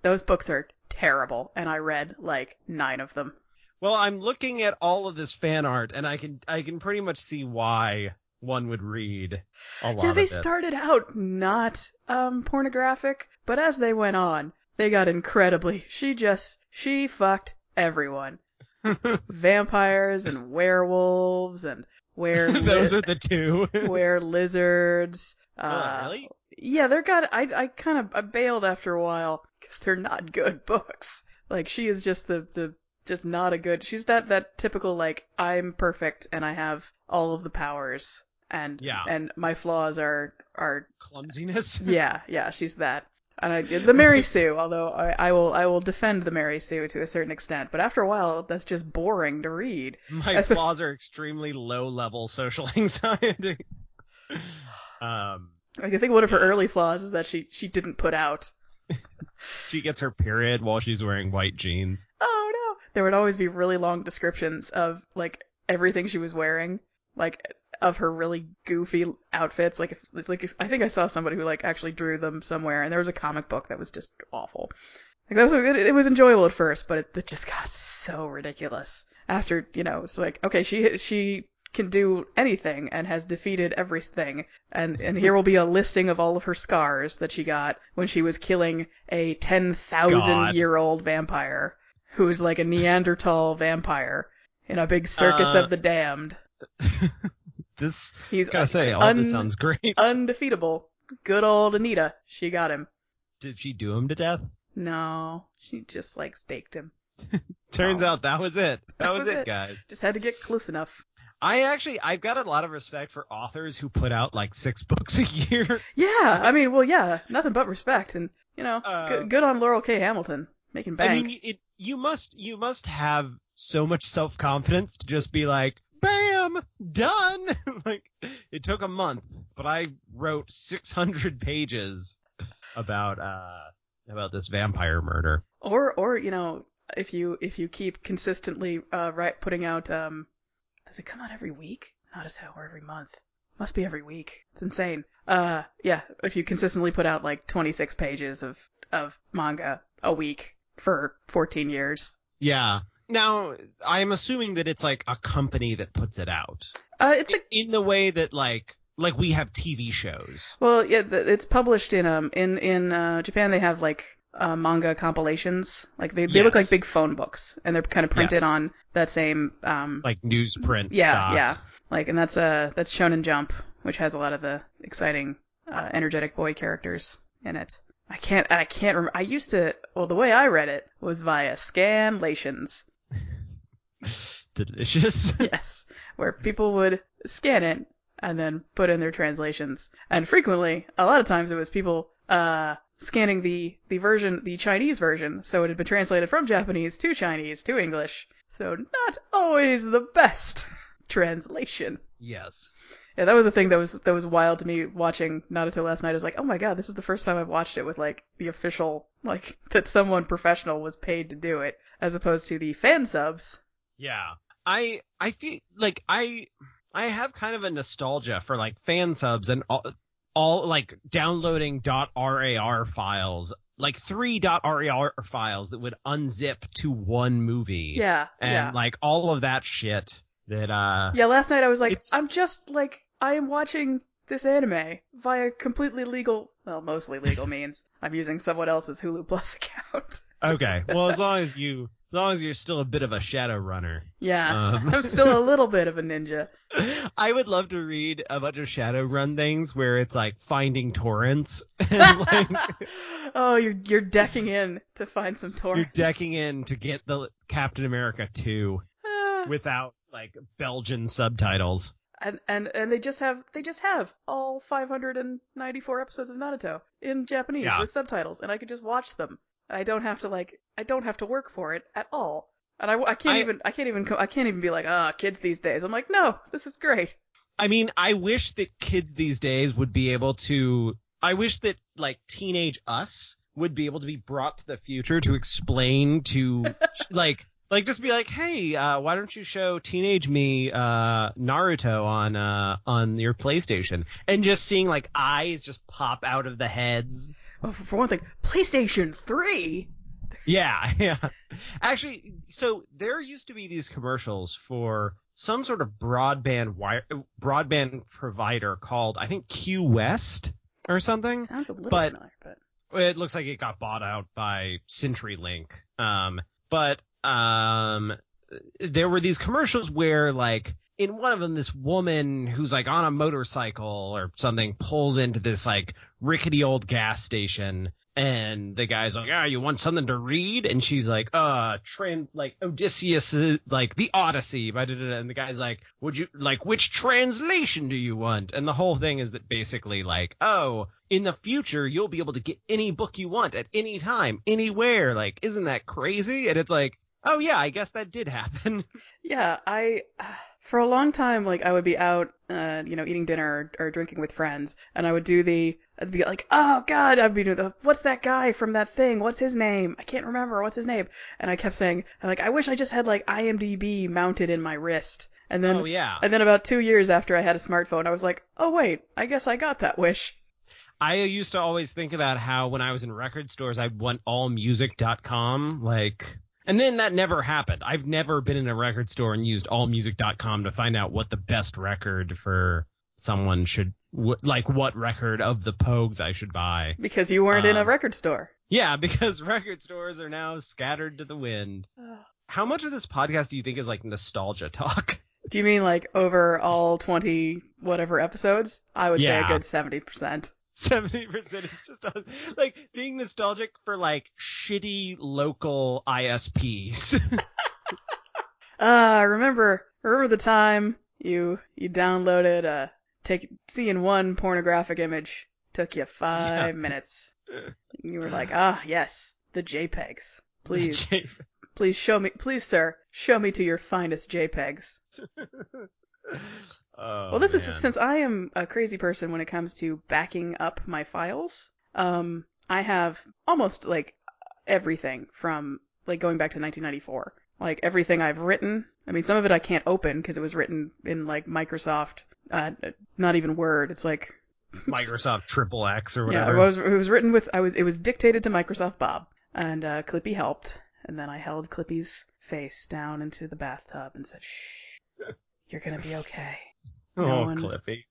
those books are terrible and I read like 9 of them. Well, I'm looking at all of this fan art, and I can I can pretty much see why one would read a lot Yeah, they of it. started out not um pornographic, but as they went on, they got incredibly she just she fucked everyone. [laughs] Vampires and werewolves and were [laughs] Those are the two. [laughs] where lizards. Uh, Oh, really? Yeah, they're got. I I kind of I bailed after a while because they're not good books. Like she is just the the just not a good. She's that that typical like I'm perfect and I have all of the powers and Yeah. and my flaws are are Clumsiness. [laughs] yeah yeah she's that. And I the Mary Sue, although I, I will I will defend the Mary Sue to a certain extent, but after a while that's just boring to read. My That's- flaws are extremely low level social [laughs] anxiety. um, Like I think one of her early flaws is that she she didn't put out [laughs] she gets her period while she's wearing white jeans. oh no there would always be really long descriptions of like everything she was wearing like of her really goofy outfits like if like i think i saw somebody who like actually drew them somewhere and there was a comic book that was just awful. Like that was it, it was enjoyable at first but it, it just got so ridiculous. After you know it's like okay she she can do anything and has defeated everything and and here will be a listing of all of her scars that she got when she was killing a ten thousand year old vampire who's like a Neanderthal vampire in a big circus Uh, of the damned. [laughs] This, He's gotta say, all un- this sounds great. [laughs] undefeatable. Good old Anita. She got him. Did she do him to death? No, she just like staked him. [laughs] Turns Oh. out that was it. That, That was, was it, it. guys. Just had to get close enough. I actually, I've got a lot of respect for authors who put out like six [laughs] books a year. Yeah, I mean, well, yeah, nothing but respect, and you know, Uh, good, good on Laurel K. Hamilton making bank. I mean, it, you must, you must have so much self confidence to just be like, bam, done. [laughs] like, it took a month, but I wrote 600 pages about, uh, about this vampire murder. Or, or you know, if you if you keep consistently uh, right putting out, um, does it come out every week? Not as hell, or every month. Must be every week. It's insane. Uh, yeah, if you consistently put out like 26 pages of of manga a week for 14 years. Yeah. Now, I'm assuming that it's like a company that puts it out. Uh, it's a in the way that like, like we have TV shows. well, yeah, it's published in um in in uh, Japan. They have like uh, manga compilations. Like they they look like big phone books, and they're kind of printed Yes. on that same um Like newsprint yeah stock. yeah like and that's uh that's Shonen Jump, which has a lot of the exciting uh, energetic boy characters in it. I can't I can't remember. I used to well the way I read it was via scanlations. [laughs] Delicious. [laughs] yes, where people would scan it and then put in their translations. And frequently, a lot of times it was people uh scanning the the version, the Chinese version, so it had been translated from Japanese to Chinese to English. So not always the best [laughs] translation. yes. Yeah, that was a thing that was that was wild to me watching Naruto last night. I was like, oh my god, this is the first time I've watched it with like the official, like that someone professional was paid to do it, as opposed to the fan subs. Yeah. I I feel like I I have kind of a nostalgia for like fan subs and all, all like downloading .rar files, like three .rar files that would unzip to one movie. Yeah, And yeah. like all of that shit that uh Yeah, last night I was like, It's- I'm just like, I am watching this anime via completely legal well, mostly legal [laughs] means. I'm using someone else's Hulu Plus [laughs] account. Okay. Well, as long as you, as long as you're still a bit of a shadow runner. yeah, Um. I'm still a little bit of a [laughs] ninja. I would love to read a bunch of Shadowrun things where it's like finding torrents and like oh, you're you're decking in to find some torrents. you're decking in to get the Captain America 2 Ah. without like Belgian subtitles. And and and they just have they just have all 594 episodes of Naruto in Japanese Yeah. with subtitles, and I could just watch them. I don't have to like I don't have to work for it at all. And I, I can't I- even I can't even I can't even be like ah kids these days. I'm like no this is great. I mean, I wish that kids these days would be able to. I wish that like teenage us would be able to be brought to the future to explain to [laughs] like like just be like, hey, uh, why don't you show teenage me uh, Naruto on uh, on your PlayStation? And just seeing like eyes just pop out of the heads. Well, for for one thing, PlayStation Three. Yeah, [laughs] yeah. Actually, so there used to be these commercials for some sort of broadband wire broadband provider called I think Qwest or something. Sounds a little but- familiar, but It looks like it got bought out by CenturyLink. Um, but um, there were these commercials where like in one of them, this woman who's like on a motorcycle or something pulls into this like rickety old gas station. And the guy's like, ah, you want something to read? And she's like, uh, trans, like Odysseus, like the Odyssey. And the guy's like, would you, like, which translation do you want? And the whole thing is that basically like, oh, in the future, you'll be able to get any book you want at any time, anywhere. Like, isn't that crazy? And it's like, oh yeah, I guess that did happen. [laughs] Yeah, I [sighs] for a long time like I would be out, uh, you know, eating dinner or, or drinking with friends, and I would do the I'd be like, oh god, I'd be doing the what's that guy from that thing? What's his name? I can't remember. What's his name? And I kept saying, I'm like, I wish I just had like IMDb mounted in my wrist. And then oh yeah. and then about two years after I had a smartphone, I was like, oh wait, I guess I got that wish. I used to always think about how when I was in record stores, I went allmusic.com, like, and then that never happened. I've never been in a record store and used allmusic.com to find out what the best record for someone should, like, what record of the Pogues I should buy. Because you weren't in a Um, record store. Yeah, [laughs] because record stores are now scattered to the wind. [sighs] How much of this podcast do you think is like nostalgia talk? [laughs] Do you mean like over all twenty whatever episodes? I would say a good seventy percent. Seventy percent is just us, like being nostalgic for like shitty local ISPs. Ah, [laughs] remember remember the time you you downloaded uh take seeing one pornographic image took you five minutes. [laughs] You were like, ah, yes, the JPEGs. Please, please show me, please, sir, show me to your finest JPEGs. [laughs] [laughs] oh, well, this is since I am a crazy person when it comes to backing up my files. Um, I have almost like everything from like going back to 1994. Like everything I've written. I mean, some of it I can't open because it was written in like Microsoft, uh, not even Word. It's like [laughs] Microsoft Triple X or yeah, whatever. it was it was written with I was it was dictated to Microsoft Bob, and uh, Clippy helped, and then I held Clippy's face down into the bathtub and said, "Shh, you're gonna be okay." oh, no one- Clippy.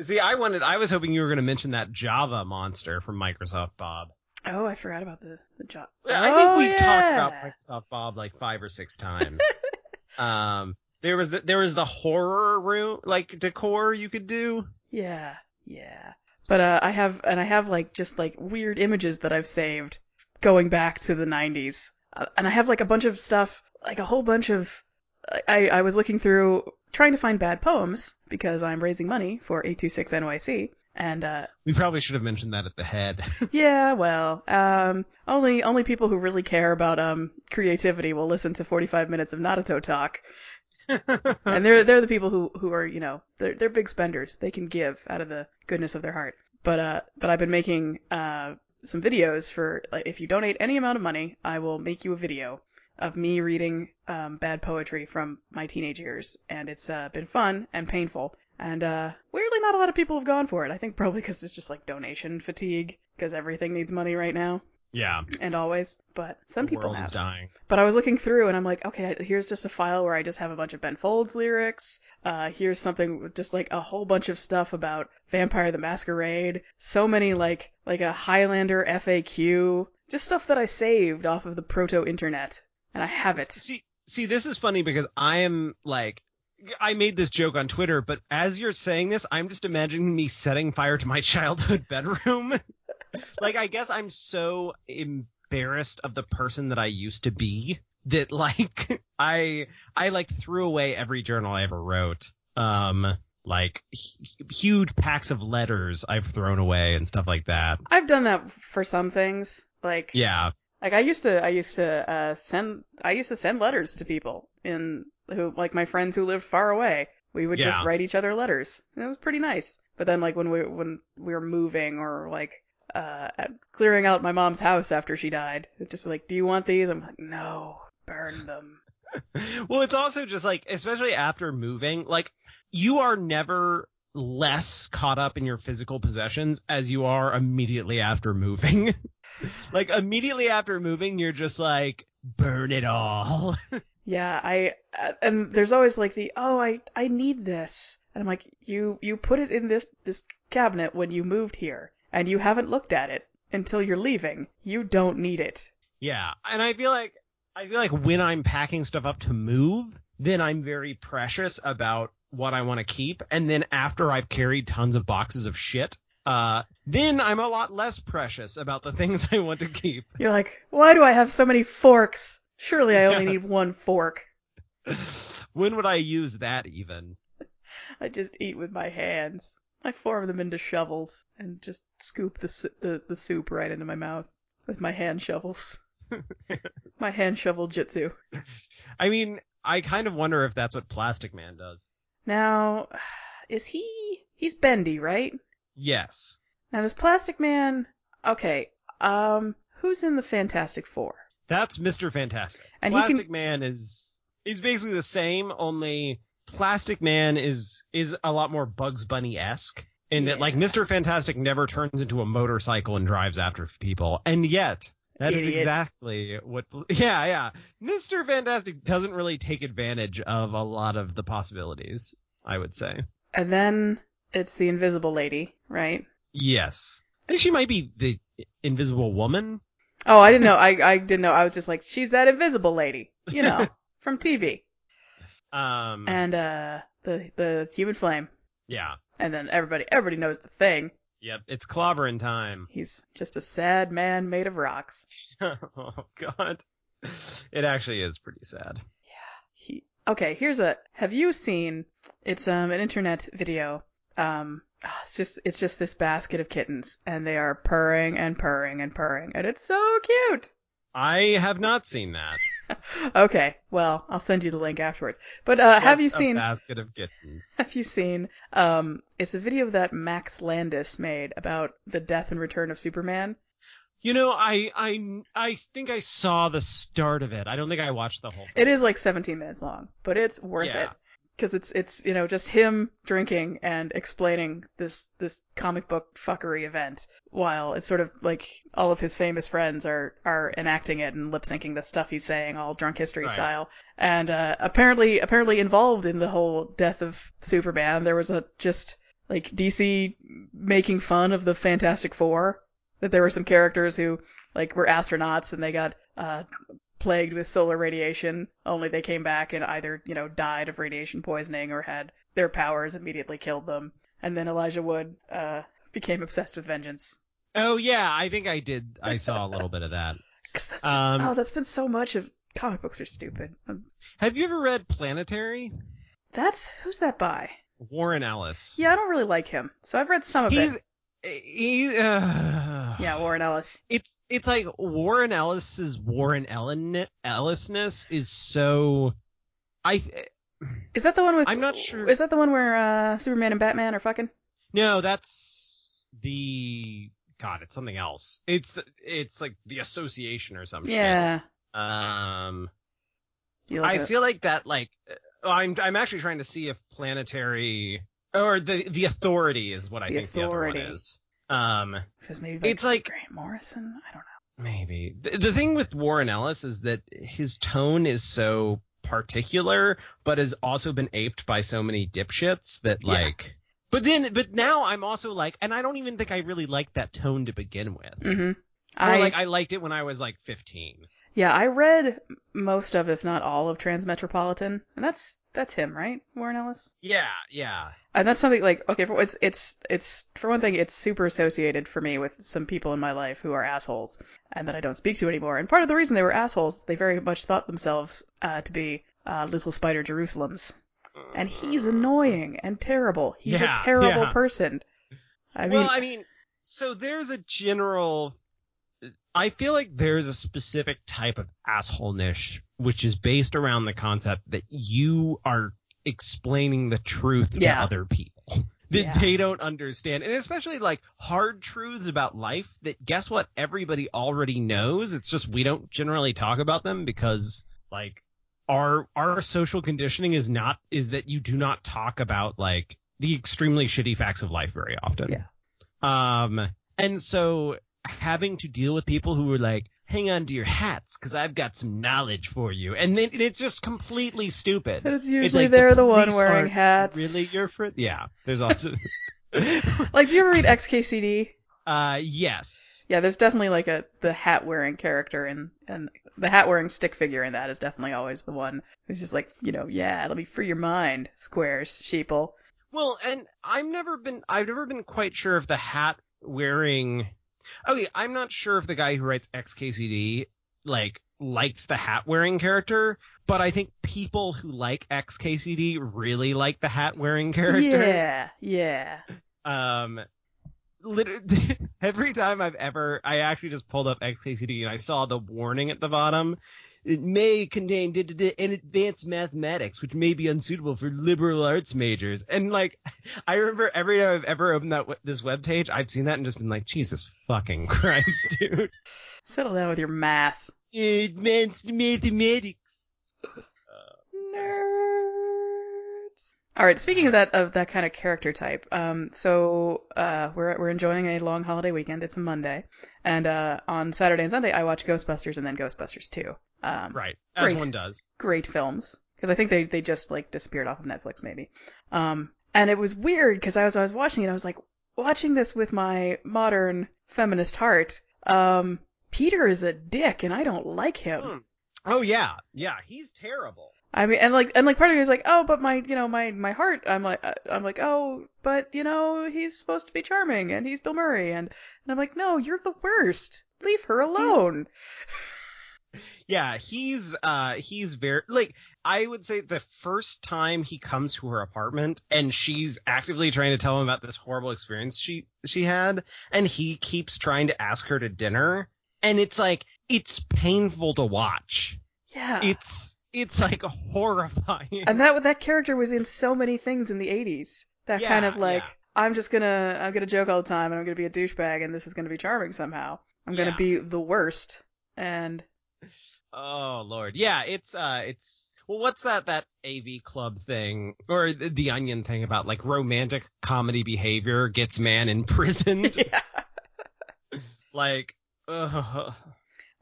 See, I wanted. I was hoping you were going to mention that Java monster from Microsoft Bob. Oh, I forgot about the the job. I think Oh, we've talked about Microsoft Bob like five or six times. [laughs] um, there was the, there was the horror room like decor you could do. Yeah, yeah. But uh, I have and I have like just like weird images that I've saved going back to the 90s. Uh, and I have like a bunch of stuff, like a whole bunch of I I was looking through trying to find bad poems because I'm raising money for 826 NYC and uh We probably should have mentioned that at the head. [laughs] yeah, well, um only only people who really care about um creativity will listen to 45 minutes of Naruto talk. and they're they're the people who who are you know they're they're big spenders. They can give out of the goodness of their heart. But uh, but I've been making uh some videos for like if you donate any amount of money, I will make you a video of me reading um bad poetry from my teenage years, and it's uh been fun and painful. And uh weirdly, not a lot of people have gone for it. I think probably because it's just like donation fatigue because everything needs money right now. Yeah. and always, but some the people world have. is dying. But I was looking through and I'm like, okay, here's just a file where I just have a bunch of Ben Folds lyrics. Uh, here's something just like a whole bunch of stuff about Vampire the Masquerade. So many like like a Highlander FAQ, just stuff that I saved off of the proto internet, and I have it. See, see, this is funny because I am like, I made this joke on Twitter, but as you're saying this, I'm just imagining me setting fire to my [laughs] childhood bedroom. [laughs] like, I guess I'm so embarrassed of the person that I used to be that [laughs] like I I like threw away every journal I ever wrote. Um, like hu- huge packs of letters I've thrown away and stuff like that. I've done that for some things, like Yeah, Like I used to, I used to uh, send, I used to send letters to people in who, like my friends who lived far away. We would just Yeah. write each other letters. And it was pretty nice. But then, like when we when we were moving or like uh, at- clearing out my mom's house after she died, it's just like, do you want these? I'm like, no, burn them. [laughs] well, it's also just like, especially after moving, like you are never less caught up in your physical possessions as you are immediately after moving. [laughs] [laughs] like immediately after moving, you're just like, burn it all. [laughs] Yeah, I uh, and there's always like the oh I I need this, and I'm like you you put it in this this cabinet when you moved here, and you haven't looked at it until you're leaving. You don't need it. yeah. And I feel like, I feel like when I'm packing stuff up to move, then I'm very precious about what I want to keep. And then after I've carried tons of boxes of shit, uh, then I'm a lot less precious about the things [laughs] I want to keep. You're like, why do I have so many forks? Surely I only need one fork. [laughs] when would I use that even? [laughs] I just eat with my hands. I form them into shovels and just scoop the the, the soup right into my mouth with my hand shovels. my hand shovel jitsu. I mean, I kind of wonder if that's what Plastic Man does. Now, [sighs] is he he's bendy, right? Yes. Now does Plastic Man Okay, um who's in the Fantastic Four? That's Mr. Fantastic. And he can- Plastic Man is is basically the same, only Plastic Man is is a lot more Bugs Bunny esque. In that, like, Mr. Fantastic never turns into a motorcycle and drives after people, and yet that is Idiot. exactly what. [laughs] Yeah, yeah. Mr. Fantastic doesn't really take advantage of a lot of the possibilities. I would say. And then it's the Invisible Lady, right? Yes. I think she might be the Invisible Woman. Oh, I didn't know. I I didn't know. I was just like, she's that invisible lady, you know, [laughs] from TV. Um. And uh the the human flame. yeah. And then everybody everybody knows the thing. Yep. It's clobbering time. He's just a sad man made of rocks. [laughs] oh God. It actually is pretty sad. Yeah. He Okay, here's a have you seen it's um an internet video. Um ah, it's just it's just this basket of kittens and they are purring and purring and purring and it's so cute. I have not seen that. [laughs] Okay, well, I'll send you the link afterwards. But uh have you seen basket of kittens? [laughs] Have you seen? Um, it's a video that Max Landis made about the death and return of Superman. You know, I I I think I saw the start of it. I don't think I watched the whole. It is like 17 minutes long, but it's worth Yeah. it because it's it's you know just him drinking and explaining this this comic book fuckery event while it's sort of like all of his famous friends are are enacting it and lip syncing the stuff he's saying all drunk history Right. style and uh apparently apparently involved in the whole death of Superman there was a just like DC making fun of the Fantastic Four that there were some characters who like were astronauts and they got uh plagued with solar radiation, only they came back and either, you know, died of radiation poisoning or had their powers immediately killed them. And then Elijah Wood uh, became obsessed with vengeance. Oh yeah, I think I did. I saw a little bit of that. [laughs] 'Cause that's just, Um, oh, that's been so much of comic books are stupid. Um, Have you ever read Planetary? That's who's that by? Warren Ellis. Yeah, I don't really like him, so I've read some of He's it. He. Uh, Yeah, Warren Ellis. it's it's like Warren Ellis's Warren Ellen Ellisness is so. I Is that the one with? I'm not sure. Is that the one where uh, Superman and Batman are fucking? no, that's the God. It's something else. It's the it's like the Association or something. Yeah. Um, look I at- feel like that like uh, I'm I'm actually trying to see if Planetary or the the Authority is what I The think the other one is. Um, Because maybe by it's like- Grant Morrison. I don't know. maybe the, the thing with Warren Ellis is that his tone is so particular, but has also been aped by so many dipshits that Yeah. like. But then, but now I'm also like, and I don't even think I really liked that tone to begin with. Mm-hmm. Or I like I liked it when I was like 15. Yeah, I read most of, if not all, of Transmetropolitan, and that's that's him, right, Warren Ellis. Yeah, yeah. And that's something like okay, for, it's it's it's for one thing, it's super associated for me with some people in my life who are assholes and that I don't speak to anymore. And part of the reason they were assholes, they very much thought themselves uh, to be uh, little spider Jerusalems. And he's annoying and terrible. He's Yeah, a terrible yeah. person. I mean, well, I mean, so there's a general. I feel like there's a specific type of assholeness which is based around the concept that you are explaining the truth to other people [laughs] that Yeah. they don't understand, and especially like hard truths about life that guess what everybody already knows. It's just we don't generally talk about them because like our our social conditioning is not is that you do not talk about like the extremely shitty facts of life very often. Yeah. Um, and so having to deal with people who are like, hang on to your hats because I've got some knowledge for you. And then it's just completely stupid. and it's usually like they're the, one wearing hats. Really your friend? Yeah. There's [laughs] also, [laughs] Like, do you ever read XKCD? uh, yes. Yeah, there's definitely like a the hat wearing character and and the hat wearing stick figure in that is definitely always the one who's just like, you know, yeah, let me free your mind, squares, sheeple. Well, and I've never been, I've never been quite sure if the hat wearing, okay, I'm not sure if the guy who writes XKCD, like, likes the hat wearing character, but I think people who like XKCD really like the hat wearing character. Yeah, yeah. Um, lit- [laughs] every time I've ever, I actually just pulled up XKCD and I saw the warning at the bottom. It may contain d- d- d- an advanced mathematics, which may be unsuitable for liberal arts majors. And like, [laughs] I remember every time I've ever opened that w- this webpage, I've seen that and just been like, Jesus fucking [laughs] Christ, dude. Settle down with your math. Advanced mathematics. Nerds. All right. Speaking of that of that kind of character type, um, so uh, we're we're enjoying a long holiday weekend. It's a Monday, and uh, on Saturday and Sunday I watch Ghostbusters and then Ghostbusters 2. Um, Right, as Great. one does. great films because I think they they just like disappeared off of Netflix maybe. Um, and it was weird because I was I was watching it I was like watching this with my modern feminist heart. Um, Peter is a dick and I don't like him. Hmm. Oh yeah, yeah, he's terrible. I mean, and like, and like, part of me is like, oh, but my, you know, my, my heart, I'm like, uh, I'm like, oh, but you know, he's supposed to be charming, and he's Bill Murray, and, and I'm like, no, you're the worst. Leave her alone. Yeah, he's uh he's very like I would say the first time he comes to her apartment and she's actively trying to tell him about this horrible experience she she had and he keeps trying to ask her to dinner and it's like it's painful to watch. Yeah. It's it's like [laughs] horrifying. and that that character was in so many things in the 80s. That Yeah, kind of like, yeah. I'm just gonna, I'm gonna joke all the time, and I'm gonna be a douchebag, and this is gonna be charming somehow. I'm gonna Yeah. be the worst, and Oh lord. Yeah, it's uh it's well what's that that AV club thing or the, the onion thing about like romantic comedy behavior gets man imprisoned [laughs] yeah. [laughs] like ugh.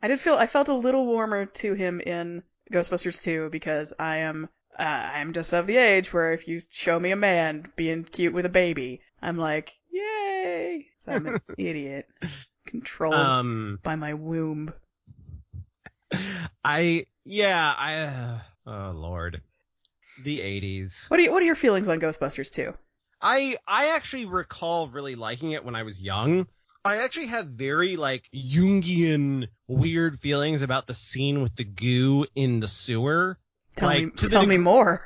I did feel I felt a little warmer to him in Ghostbusters 2 because I am uh, I'm just of the age where if you show me a man being cute with a baby, I'm like, yay! So I'm an [laughs] idiot, controlled um by my womb. [laughs] I yeah, I uh, oh lord. The 80s. What are you, what are your feelings on Ghostbusters 2? I I actually recall really liking it when I was young. I actually have very like Jungian weird feelings about the scene with the goo in the sewer. Tell Like, me tell me degree- more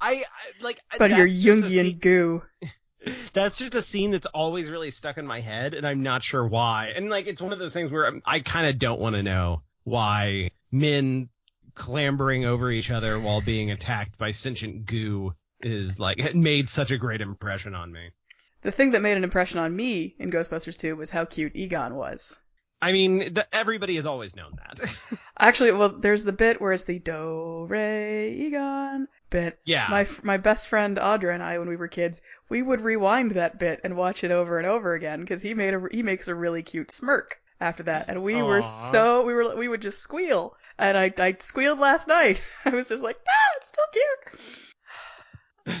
I, I like about your Jungian goo. [laughs] That's just a scene that's always really stuck in my head, and I'm not sure why. And like, it's one of those things where I'm, I kind of don't want to know why men clambering over each other while being attacked by sentient goo is like it made such a great impression on me. The thing that made an impression on me in Ghostbusters 2 was how cute Egon was. I mean, the, everybody has always known that. [laughs] Actually, well, there's the bit where it's the Do Re Egon bit. yeah. My my best friend Audra and I, when we were kids, we would rewind that bit and watch it over and over again because he made a he makes a really cute smirk after that, and we were so we were we would just squeal, and I I squealed last night. [laughs] I was just like, ah, it's still cute. [sighs]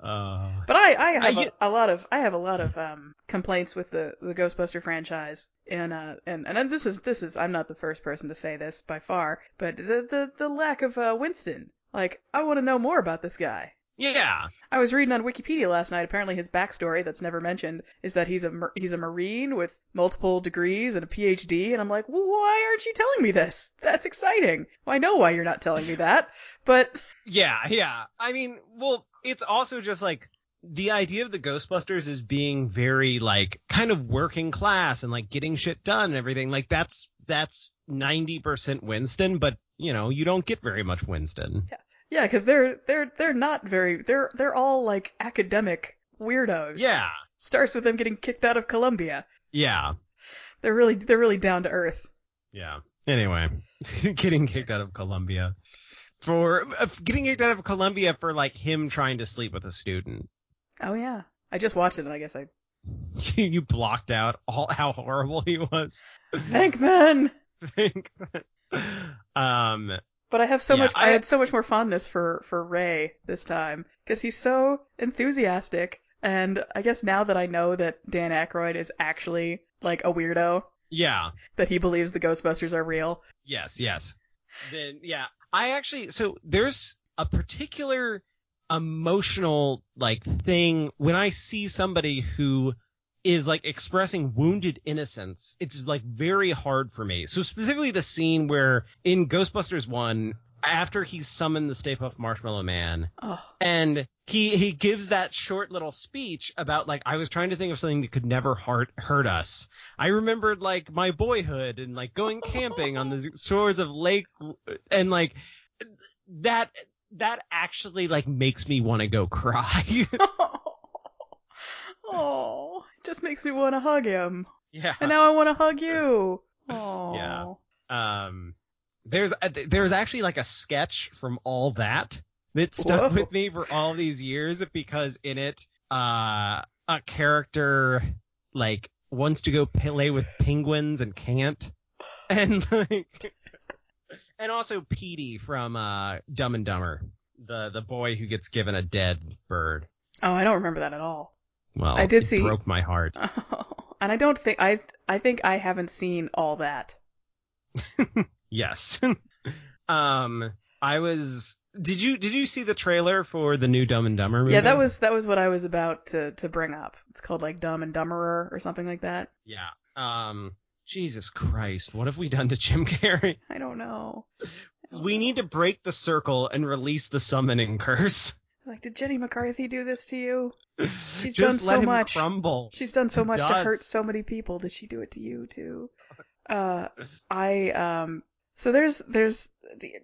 Uh, But I I have I- a, a lot of I have a lot of um complaints with the the Ghostbuster franchise, and uh and and this is this is I'm not the first person to say this by far, but the the the lack of uh Winston. Like I want to know more about this guy. Yeah. I was reading on Wikipedia last night. Apparently, his backstory that's never mentioned is that he's a he's a marine with multiple degrees and a PhD. And I'm like, why aren't you telling me this? That's exciting. Well, I know why you're not telling me that, but Yeah, yeah. I mean, well, it's also just like the idea of the Ghostbusters is being very like kind of working class and like getting shit done and everything. Like that's that's 90% Winston, but you know, you don't get very much Winston. yeah, because they're they're they're not very they're they're all like academic weirdos. Yeah. starts with them getting kicked out of Columbia. Yeah. They're really they're really down to earth. Yeah. Anyway, [laughs] getting kicked out of Columbia for uh, getting kicked out of Columbia for like him trying to sleep with a student. Oh yeah, I just watched it and I guess I [laughs] you blocked out all how horrible he was. Venkman. [laughs] um But I have so Yeah, much. I, I- had so much more fondness for for Ray this time because he's so enthusiastic, and I guess now that I know that Dan Aykroyd is actually like a weirdo, yeah. that he believes the Ghostbusters are real. Yes, yes. Then yeah, I actually so there's a particular emotional like thing when I see somebody who is like expressing wounded innocence. It's like very hard for me. So specifically the scene where in Ghostbusters 1 after he summoned the Stay Puft Marshmallow Man Oh, and he he gives that short little speech about like I was trying to think of something that could never hurt hurt us. I remembered like my boyhood and like going camping on the [laughs] shores of Lake and like that that actually like makes me want to go cry. [laughs] oh, it just makes me want to hug him, yeah. and now I want to hug you. Oh, [laughs] Yeah. Um there's uh, there's actually like a sketch from all that that stuck Whoa. with me for all these years because in it uh a character like wants to go play with penguins and can't [laughs] and like and also Petey from uh Dumb and Dumber the the boy who gets given a dead bird Oh, I don't remember that at all. Well I did it see- broke my heart Oh, [laughs] and I don't think I I think I haven't seen all that. [laughs] Yes. [laughs] um, I was. Did you did you see the trailer for the new Dumb and Dumber movie? Yeah, that was that was what I was about to to bring up. It's called like Dumb and Dumberer or something like that. Yeah. Um. Jesus Christ, what have we done to Jim Carrey? I don't know. We need to break the circle and release the summoning curse. Like, did Jenny McCarthy do this to you? [laughs] She's done so much. crumble. She's done so much to hurt so many people. Did she do it to you too? Uh, I um. So there's there's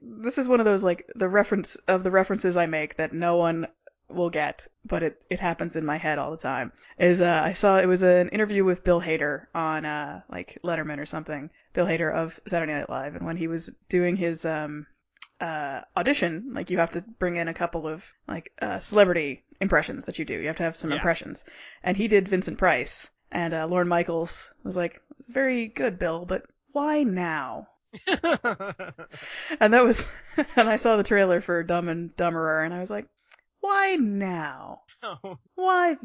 this is one of those like the reference of the references I make that no one will get, but it it happens in my head all the time. Is uh I saw it was an interview with Bill Hader on uh like Letterman or something. Bill Hader of Saturday Night Live, and when he was doing his um uh audition, like you have to bring in a couple of like uh celebrity impressions that you do. You have to have some Yeah. impressions, and he did Vincent Price, and uh, Lorne Michaels was like, "It's very good, Bill, but why now?" [laughs] And that was, [laughs] and I saw the trailer for Dumb and Dumberer, and I was like, "Why now? Why?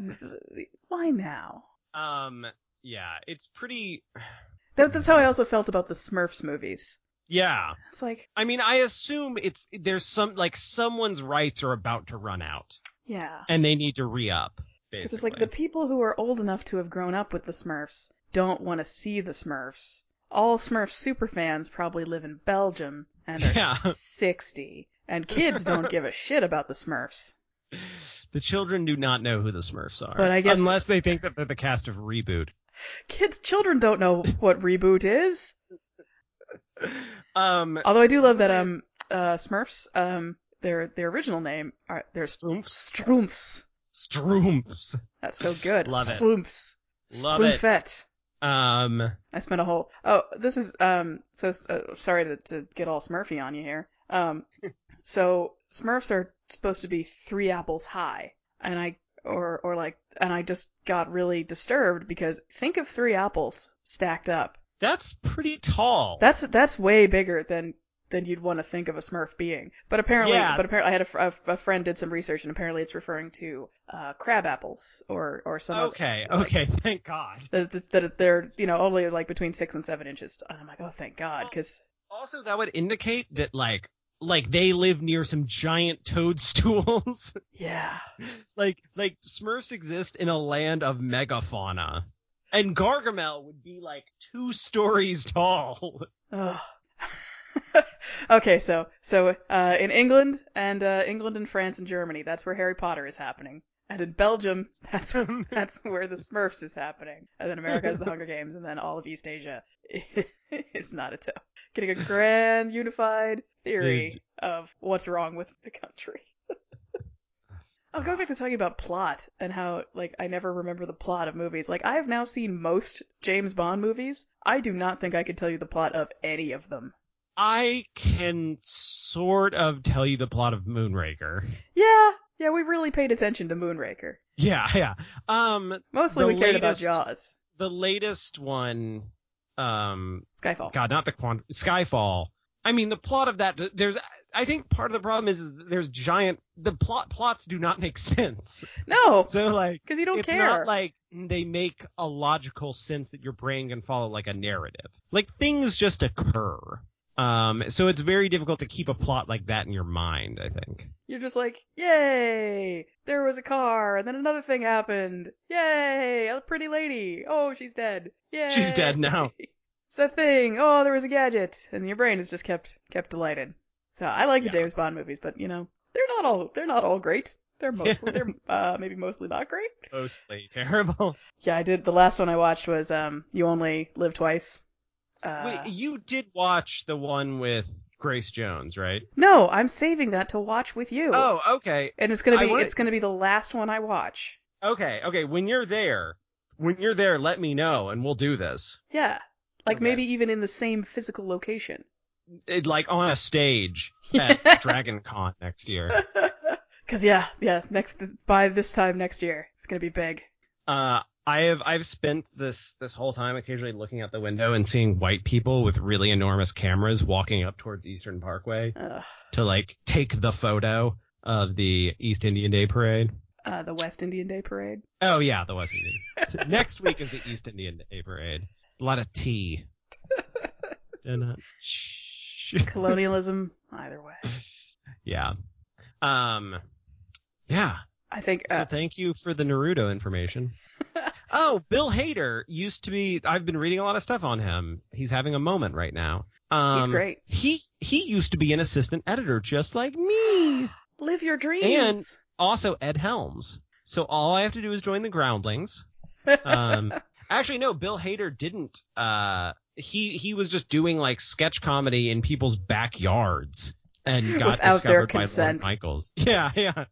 Why now?" um. Yeah, it's pretty. That, that's how I also felt about the Smurfs movies. Yeah. It's like, I mean, I assume it's there's some like someone's rights are about to run out yeah, and they need to re up. because it's like the people who are old enough to have grown up with the Smurfs don't want to see the Smurfs. All Smurf superfans probably live in Belgium and are Yeah. [laughs] 60, and kids don't give a shit about the Smurfs. The children do not know who the Smurfs are. But I guess- unless they think that they're the cast of Reboot. Kids, children don't know what reboot is. [laughs] Um, Although I do love that um uh Smurfs um their their original name are they're Stroomfs? Stroomfs. Stroomfs. That's so good. Love it. Stroomfs. Love it. Um, I spent a whole oh this is um so uh, sorry to to get all Smurfy on you here. Um [laughs] so Smurfs are supposed to be three apples high and I or or like and I just got really disturbed because think of three apples stacked up That's pretty tall. That's that's way bigger than than you'd want to think of a Smurf being. But apparently, Yeah. but apparently, I had a, a, a friend did some research, and apparently, it's referring to uh, crab apples or or some. other- okay, like, okay, [laughs] thank God. That, that, that they're you know only like between six and seven inches. And I'm like, oh, thank God, because Also, that would indicate that like like they live near some giant toadstools. [laughs] yeah, like like Smurfs exist in a land of megafauna. And Gargamel would be like two stories tall. Ugh. [laughs] okay, so so uh, in England and uh, England and France and Germany, that's where Harry Potter is happening, and in Belgium, that's [laughs] that's where the Smurfs is happening, and then America has the Hunger Games, and then all of East Asia [laughs] is Naruto. Getting a grand unified theory of what's wrong with the country. Oh, going back to talking about plot and how, like, I never remember the plot of movies. Like, I have now seen most James Bond movies. I do not think I could tell you the plot of any of them. I can sort of tell you the plot of Moonraker. Yeah, yeah, we really paid attention to Moonraker. Yeah, [laughs] yeah. Um Mostly we cared latest- about Jaws. the latest one um Skyfall. God, not the quant Skyfall. I mean, the plot of that. There's, I think part of the problem is, is there's giant. The plot plots do not make [laughs] sense. No, So like, because you don't care. it's care. not like they make a logical sense that your brain can follow like a narrative. Like things just occur. Um, so it's very difficult to keep a plot like that in your mind. I think. You're just like, yay, there was a car, and then another thing happened. Yay, a pretty lady. Oh, she's dead. Yay. She's dead now. [laughs] It's that thing. Oh, there was a gadget, and your brain is just kept kept delighted. So I like the James Bond movies, but you know, they're not all they're not all great. They're [laughs] mostly they're uh maybe mostly not great. Mostly terrible. [laughs] Yeah, I did. The last one I watched was um, You Only Live Twice. Uh, Wait, you did watch the one with Grace Jones, right? no, I'm saving that to watch with you. Oh, okay. and it's gonna be wanna- it's gonna be the last one I watch. Okay, okay. When you're there, when you're there, let me know and we'll do this. Yeah, like Okay. maybe even in the same physical location. It, like on a stage [laughs] at Dragon Con next year. [laughs] Cause yeah, yeah, next by this time next year, it's gonna be big. Uh, I have I've spent this this whole time occasionally looking out the window and seeing white people with really enormous cameras walking up towards Eastern Parkway Ugh. to like take the photo of the East Indian Day Parade. Uh, the West Indian Day Parade. Oh yeah, the West Indian. Next week is the East Indian Day Parade. A lot of tea. [laughs] And, uh, shh. [laughs] Colonialism, either way. yeah. Um. Yeah. I think So uh, thank you for the Naruto information. [laughs] oh, Bill Hader used to be. I've been reading a lot of stuff on him. He's having a moment right now. Um, he's great. He he used to be an assistant editor just like me. [gasps] Live your dreams. And also Ed Helms. So all I have to do is join the Groundlings. [laughs] Um, actually, no. Bill Hader didn't. Uh, he he was just doing like sketch comedy in people's backyards and got Without discovered by consent. Michaels. [laughs] Yeah, yeah.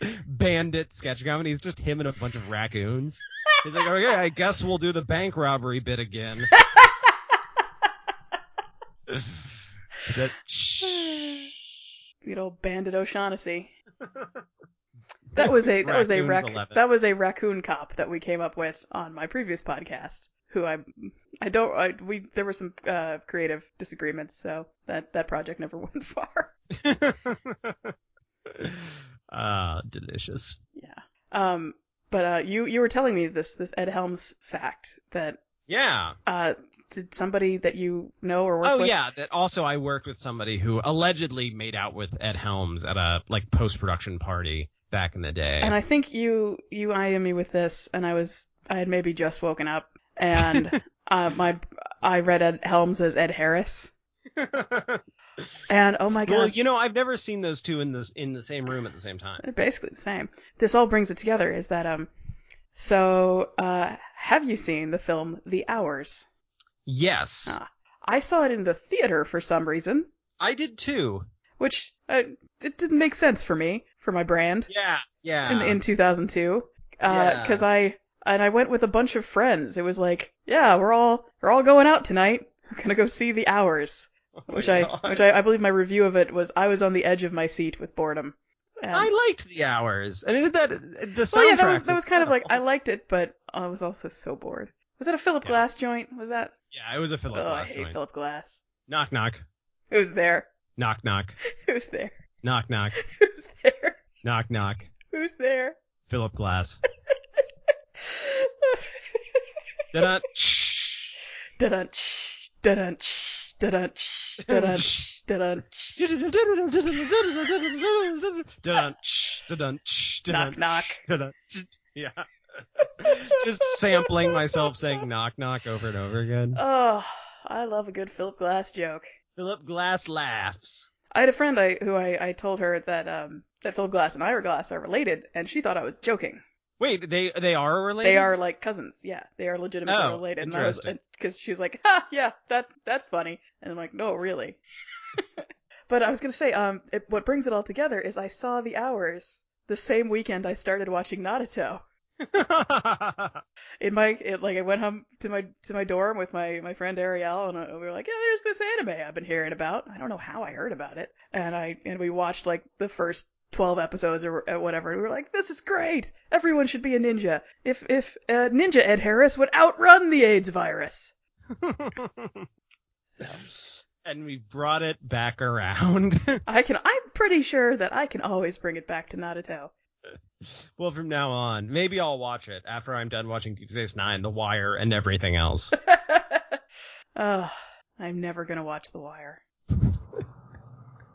[laughs] Bandit sketch comedy. It's just him and a bunch of raccoons. He's like, okay, I guess we'll do the bank robbery bit again. [laughs] that, [sighs] Good old Bandit O'Shaughnessy. That was a that was a rac- 11. that was a raccoon cop that we came up with on my previous podcast. Who I I don't I, we there were some uh, creative disagreements, so that that project never [laughs] went far. [laughs] Ah, delicious. Yeah. Um. But uh, you you were telling me this this Ed Helms fact that Yeah. uh did somebody that you know or work Oh with? yeah, that also I worked with somebody who allegedly made out with Ed Helms at a like post production party back in the day. And I think you you IM me with this, and I was I had maybe just woken up, and [laughs] uh, my I read Ed Helms as Ed Harris, and oh my god, well, you know, I've never seen those two in this in the same room at the same time. they're basically the same. This all brings it together. Is that um, so uh, have you seen the film The Hours? Yes, Ah. I saw it in the theater for some reason, I did too. which uh, it didn't make sense for me for my brand. Yeah, yeah. in, in 2002 uh, Yeah. because I and I went with a bunch of friends. It was like, yeah, we're all we're all going out tonight. We're gonna go see The Hours, Oh which I which I, I believe my review of it was I was on the edge of my seat with boredom. And, I liked the hours, and it did that. The soundtrack. well, yeah, that was that was kind of like I liked it, but I was also so bored. Was that a Philip Yeah. Glass joint? Was that? Yeah, it was a Philip Glass. oh, I hate joint. Philip Glass. Knock knock. Who's there? Knock knock. [laughs] Who's there? Knock knock. [laughs] Who's there? Knock knock. Who's there? Philip Glass. [laughs] Da-da. Da-dunch, da-dunch, da-dunch, da-dunch, da-dunch. Dun-dun-ch, dun-dun-ch, Knock, knock. dun-dun-ch. Yeah. [laughs] Just sampling myself saying knock knock over and over again. Oh, I love a good Philip Glass joke. Philip Glass laughs. I had a friend I who I, I told her that um that Philip Glass and Ira Glass are related, and she thought I was joking. Wait, they they are related? They are like cousins. Yeah, they are legitimately Oh, related. And I was interesting. because she was like, "Ha, yeah, that that's funny," and I'm like, "No, really." [laughs] but I was gonna say, um, it, what brings it all together is I saw the hours the same weekend I started watching Naruto. [laughs] In my it, like, I went home to my to my dorm with my my friend Ariel, and uh, we were like, "Yeah, there's this anime I've been hearing about. I don't know how I heard about it." And I and we watched like the first 12 episodes or uh, whatever. And we were like, this is great. Everyone should be a ninja. If if uh, Ninja Ed Harris would outrun the AIDS virus. [laughs] So and we brought it back around. [laughs] I can. I'm pretty sure that I can always bring it back to Naruto. Well, from now on, maybe I'll watch it after I'm done watching Deep Space Nine, The Wire, and everything else. [laughs] oh, I'm never gonna watch The Wire. [laughs] or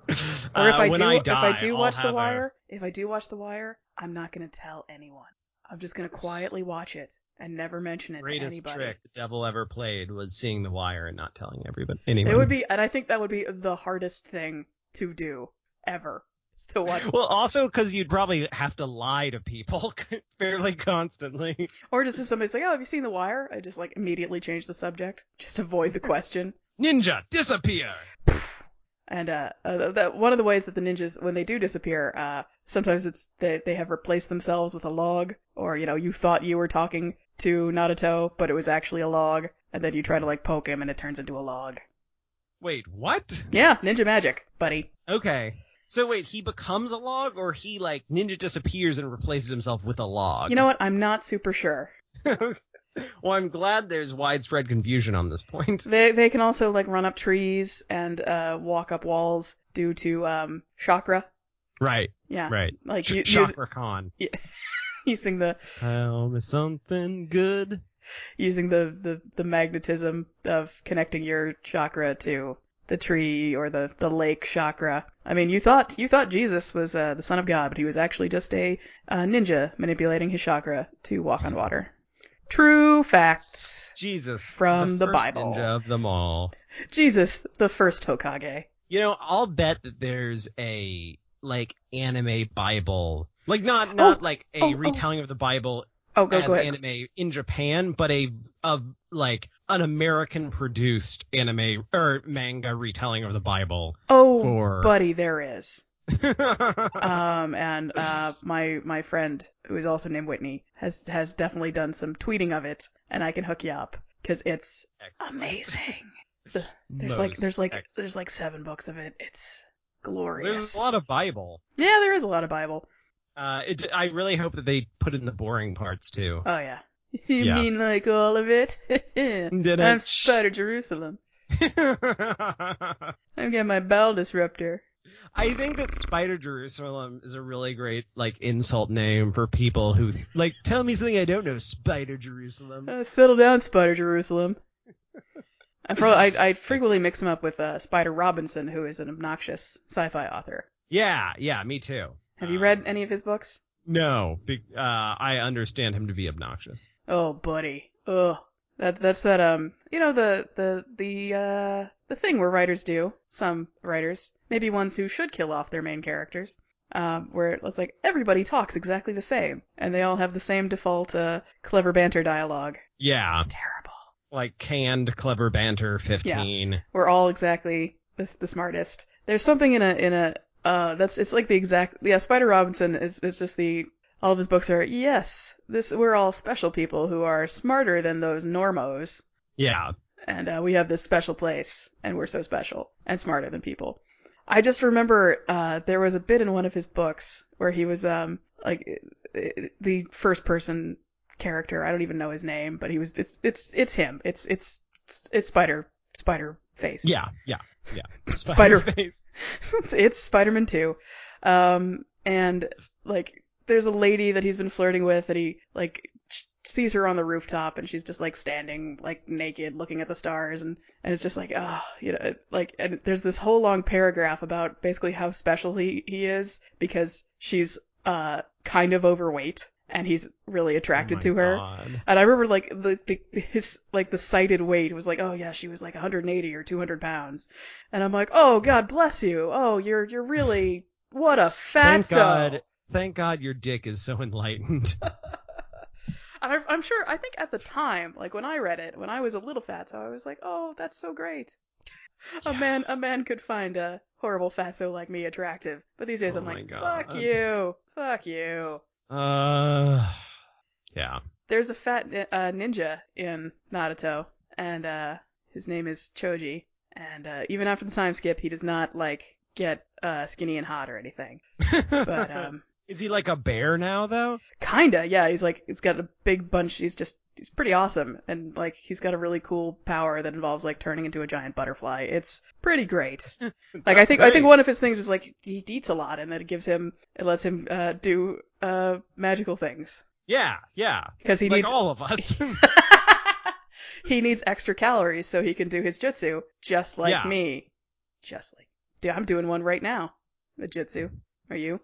if uh, I do, I die, if I do I'll watch The have a- Wire, if I do watch The Wire, I'm not gonna tell anyone. I'm just gonna quietly watch it and never mention it greatest to anybody. trick the devil ever played was seeing The Wire and not telling everybody. Anyone. It would be, and I think that would be the hardest thing to do ever. [laughs] To watch, Well, also because you'd probably have to lie to people [laughs] fairly constantly. or just if somebody's like, "Oh, have you seen The Wire?" I just like immediately change the subject, just avoid the question. Ninja, disappear! [sighs] And uh, uh, that one of the ways that the ninjas, when they do disappear, uh, sometimes it's they they have replaced themselves with a log, or you know, you thought you were talking to Naruto, but it was actually a log, and then you try to like poke him, and it turns into a log. Wait, what? Yeah, ninja magic, buddy. Okay. So wait, he becomes a log, or he like ninja disappears and replaces himself with a log? You know what? I'm not super sure. [laughs] well, I'm glad there's widespread confusion on this point. They they can also like run up trees and uh walk up walls due to um chakra. Right, Yeah, right. like you, use, Chakra Khan. [laughs] using the Tell me something good. using the, the the magnetism of connecting your chakra to the tree or the the lake chakra. I mean, you thought you thought Jesus was uh, the son of God, but he was actually just a uh, ninja manipulating his chakra to walk on water. True facts. Jesus. From the first Bible. Ninja of them all. Jesus, the first Hokage. You know, I'll bet that there's a like anime Bible, like not not like a oh, oh. retelling of the Bible Oh, go as go anime in Japan, but a of like an American produced anime or manga retelling of the Bible. oh, for- buddy, there is. [laughs] um, and uh, my my friend who is also named Whitney has has definitely done some tweeting of it, and I can hook you up because it's amazing. The- [laughs] there's like there's like excellent. there's like seven books of it. It's glorious. There's a lot of Bible. Yeah, there is a lot of Bible. Uh, it, I really hope that they put in the boring parts too. Oh yeah. [laughs] You Yeah. mean like all of it? [laughs] Did I'm? Spider Jerusalem. [laughs] I'm getting my bowel disruptor. I think that Spider Jerusalem is a really great like insult name for people who like tell me something I don't know. Spider Jerusalem. Uh, settle down, Spider Jerusalem. I, pro- I, I frequently mix him up with uh, Spider Robinson, who is an obnoxious sci-fi author. Yeah, yeah, me too. Have you Um, read any of his books? No, be- uh, I understand him to be obnoxious. Oh, buddy. Ugh. That that's that um you know the the the uh the thing where writers do some writers maybe ones who should kill off their main characters um where it's like everybody talks exactly the same and they all have the same default uh clever banter dialogue. Yeah, It's terrible. like canned clever banter 15. we're all exactly the, the smartest. There's something in a in a uh that's it's like the exact yeah Spider Robinson is is just the all of his books are yes this we're all special people who are smarter than those normos Yeah. and uh, we have this special place and we're so special and smarter than people. I just remember uh there was a bit in one of his books where he was um like the first person character. I don't even know his name, but he was. It's it's it's him. It's it's, it's Spider Spider Face. Yeah, yeah, yeah. [laughs] Spider- face. it's, [laughs] it's Spider-Man 2. Um, and like, there's a lady that he's been flirting with and he like sees her on the rooftop and she's just like standing like naked looking at the stars and, and it's just like, oh, you know, like, and there's this whole long paragraph about basically how special he, he is because she's, uh, kind of overweight and he's really oh attracted Oh to her. God. And I remember like the, the his like the cited weight was like, oh yeah, she was like 180 or 200 pounds, and I'm like, oh God bless you. Oh, you're you're really [laughs] what a Thank fatso. God. Thank God your dick is so enlightened. [laughs] I, I'm sure. I think at the time, like when I read it, when I was a little fatso, I was like, oh, that's so great. A man a man could find a horrible fatso like me attractive, but these days Oh I'm like, God. fuck you, fuck you. Uh, yeah. there's a fat uh, ninja in Naruto, and uh, his name is Choji. And uh, even after the time skip, he does not like get uh, skinny and hot or anything. But [laughs] um, is he like a bear now though? kinda, yeah. He's like he's got a big bunch. He's just he's pretty awesome, and like he's got a really cool power that involves like turning into a giant butterfly. It's pretty great. [laughs] Like I think I think one of his things is like he eats a lot, and that it gives him it lets him uh, do uh, magical things Yeah, yeah. because he like needs all of us. [laughs] he needs extra calories so he can do his jutsu, just like Yeah. me. Just like, dude, I'm doing one right now. A jutsu. Are you?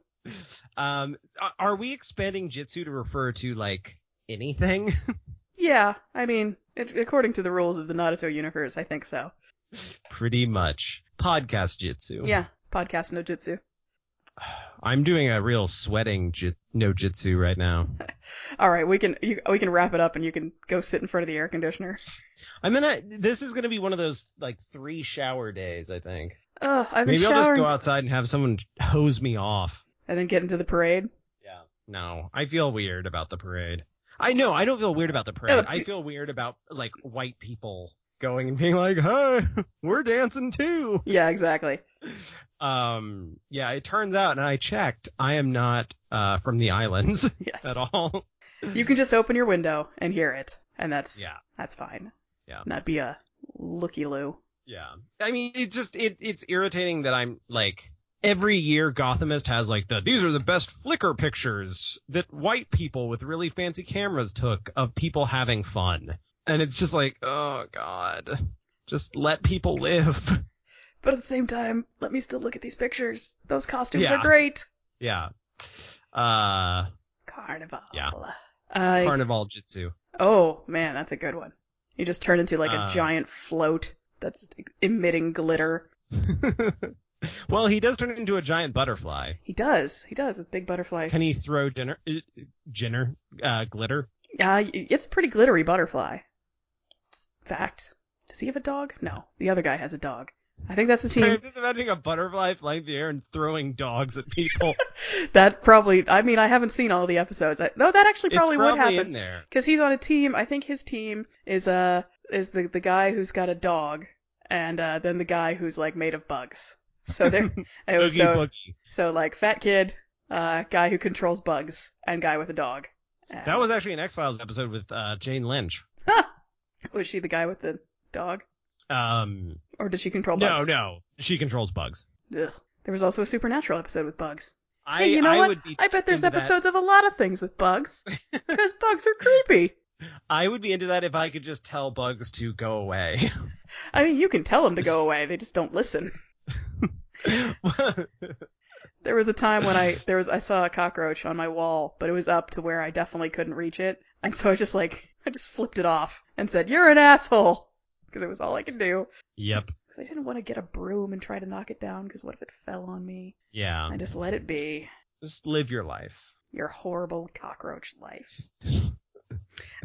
um, are we expanding jitsu to refer to like anything? [laughs] Yeah, I mean, it, according to the rules of the Naruto universe, I think so. Pretty much. Podcast jitsu. Yeah, podcast no jutsu. [sighs] I'm doing a real sweating jit- no jitsu right now. [laughs] All right, we can you, we can wrap it up, and you can go sit in front of the air conditioner. I'm gonna. This is gonna be one of those like three shower days. I think. Ugh, I've been Maybe I'll showering, just go outside and have someone hose me off. and then get into the parade. Yeah. No, I feel weird about the parade. I know. I don't feel weird about the parade. I feel weird about like white people going and being like, "Hey, [laughs] we're dancing too." Yeah, exactly. Um. Yeah. It turns out, and I checked, I am not uh from the islands [laughs] Yes. at all. [laughs] You can just open your window and hear it, and that's Yeah. that's fine. Yeah. Not be a looky loo. Yeah. I mean, it's just it it's irritating that I'm like every year Gothamist has like the these are the best Flickr pictures that white people with really fancy cameras took of people having fun. And it's just like, oh god. Just let people live. But at the same time, let me still look at these pictures. Those costumes Yeah. are great. yeah. Uh Carnival. Yeah. Uh, Carnival Jitsu. oh man, that's a good one. You just turn into like a Uh. giant float that's emitting glitter. [laughs] well, he does turn into a giant butterfly. He does. He does. It's a big butterfly. Can he throw dinner uh, dinner uh glitter? Uh, it's a pretty glittery butterfly. It's fact. Does he have a dog? No. The other guy has a dog. I think that's the Sorry, team. I'm just imagining a butterfly flying through the air and throwing dogs at people. [laughs] that probably. I mean, I haven't seen all the episodes. I, no, that actually probably, it's would happen. in there. Because he's on a team. I think his team is uh is the the guy who's got a dog, and uh, then the guy who's like made of bugs. So they're [laughs] it was so so like fat kid, uh, guy who controls bugs, and guy with a dog. And- That was actually an X Files episode with uh, Jane Lynch. [laughs] was she the guy with the dog, Um, or did she control no, bugs? no, no. she controls bugs. Ugh. There was also a supernatural episode with bugs. I, hey, you know I what? would be I bet there's into that. episodes of a lot of things with bugs, [laughs] because bugs are creepy. I would be into that if I could just tell bugs to go away. I mean, you can tell them to go away; they just don't listen. [laughs] There was a time when I there was I saw a cockroach on my wall, but it was up to where I definitely couldn't reach it, and so I just like I just flipped it off and said, "You're an asshole," because it was all I could do. yep. 'Cause I didn't want to get a broom and try to knock it down, because what if it fell on me? Yeah. I just let it be. Just live your life. Your horrible cockroach life. [laughs]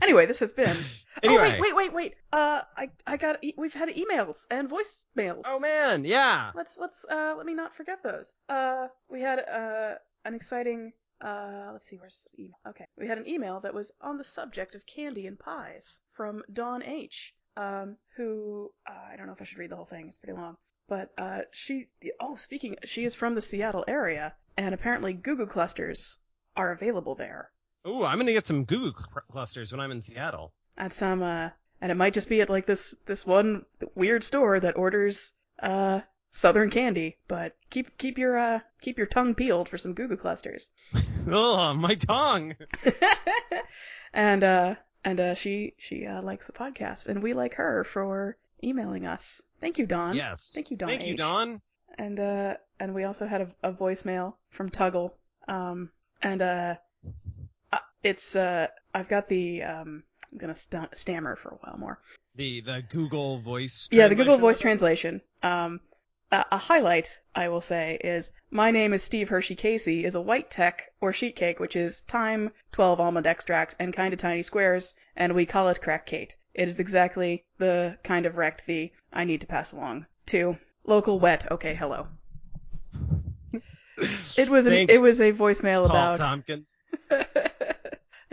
Anyway, this has been. [laughs] Anyway. Oh wait, wait, wait, wait. Uh, I I got e- we've had emails and voicemails. Oh man, yeah. Let's let's uh let me not forget those. Uh we had uh an exciting uh let's see where's the email. Okay. We had an email that was on the subject of candy and pies from Dawn H. Um who uh, I don't know if I should read the whole thing. It's pretty long. But uh she oh speaking she is from the Seattle area and apparently Goo Goo clusters are available there. Ooh, I'm gonna get some Goo Goo cl- clusters when I'm in Seattle. at some uh and it might just be at like this this one weird store that orders uh southern candy but keep keep your uh keep your tongue peeled for some goo goo clusters Ugh, [laughs] my tongue. [laughs] and uh and uh she she uh likes the podcast and we like her for emailing us thank you Dawn Yes. Thank you, Dawn Thank you, Dawn. and uh and we also had a, a voicemail from tuggle um and uh, it's uh i've got the um i'm gonna st- stammer for a while more The the Google Voice. Yeah, the Google Voice translation. Um, a, a highlight, I will say, is my name is Steve Hershey Casey is a white tech or sheet cake, which is thyme, 12 almond extract, and kind of tiny squares, and we call it crack Kate. It is exactly the kind of wrecked the I need to pass along to local wet. Okay, hello. It was an, Thanks, it was a voicemail Paul about Tompkins. [laughs]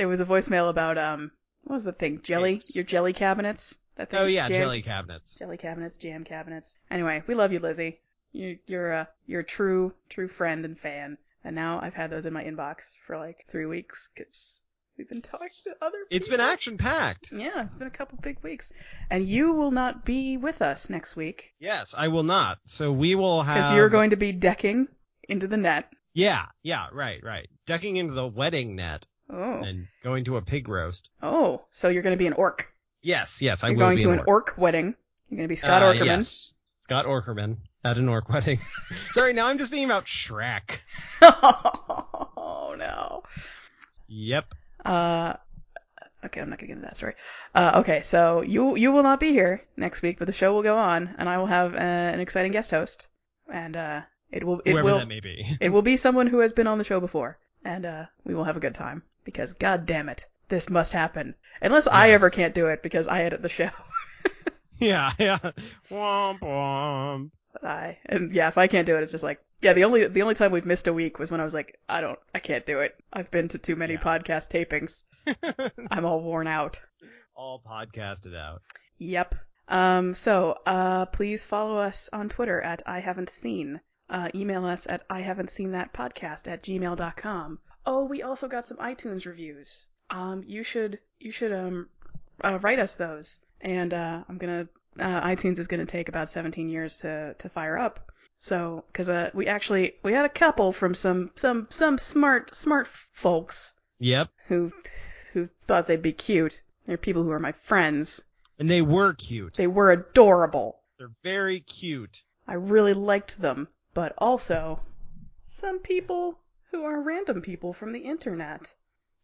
it was a voicemail about um what was the thing jelly your jelly cabinets that thing Oh yeah, jam- jelly cabinets. jelly cabinets, jam cabinets. Anyway, we love you, Lizzie. You, you're a you're a true true friend and fan. And now I've had those in my inbox for like three weeks because we've been talking to other. It's been action packed. Yeah, it's been a couple big weeks, and you will not be with us next week Yes, I will not. So we will have. because you're going to be decking into the net. Yeah, yeah, right, right. Ducking into the wedding net Oh, and going to a pig roast. oh, so you're going to be an orc. Yes, yes, I You're will going be to an an orc wedding. You're going to be Scott Uh, Orkerman. Yes. Scott Orkerman at an orc wedding. [laughs] Sorry, now I'm just thinking about Shrek. [laughs] oh no. Yep. Uh, okay, I'm not gonna get into that story. Uh, okay, so you you will not be here next week, but the show will go on, and I will have uh, an exciting guest host, and uh, it will it Whoever will that may be. [laughs] it will be someone who has been on the show before, and uh, we will have a good time because god damn it, this must happen. Unless I ever can't do it because I edit the show. [laughs] yeah, yeah. Womp womp. I and yeah, if I can't do it, it's just like yeah. The only the only time we've missed a week was when I was like, I don't, I can't do it. I've been to too many Yeah. podcast tapings. [laughs] I'm all worn out. All podcasted out. Yep. Um, so, uh, please follow us on Twitter at I haven't seen. Uh, email us at I haven't seen that podcast at gmail.com. Oh, we also got some iTunes reviews. Um, you should, you should, um, uh, write us those. And, uh, I'm gonna, uh, iTunes is gonna take about 17 years to, to fire up. So, cause, uh, we actually, we had a couple from some, some, some smart, smart folks Yep. who, who thought they'd be cute. They're people who are my friends. And they were cute. They were adorable. They're very cute. I really liked them, but also some people who are random people from the internet.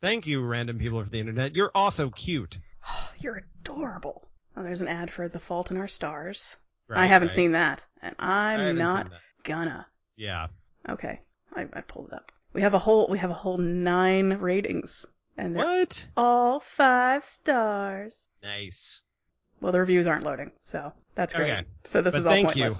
Thank you, random people from the internet. You're also cute. [sighs] You're adorable. Oh, there's an ad for The Fault in Our Stars. Right, I haven't right. seen that, and I'm not gonna. Yeah. Okay, I, I pulled it up. We have a whole we have a whole nine ratings, and they're What? all five stars. Nice. Well, the reviews aren't loading, so that's great. Okay. So this But was all thank you.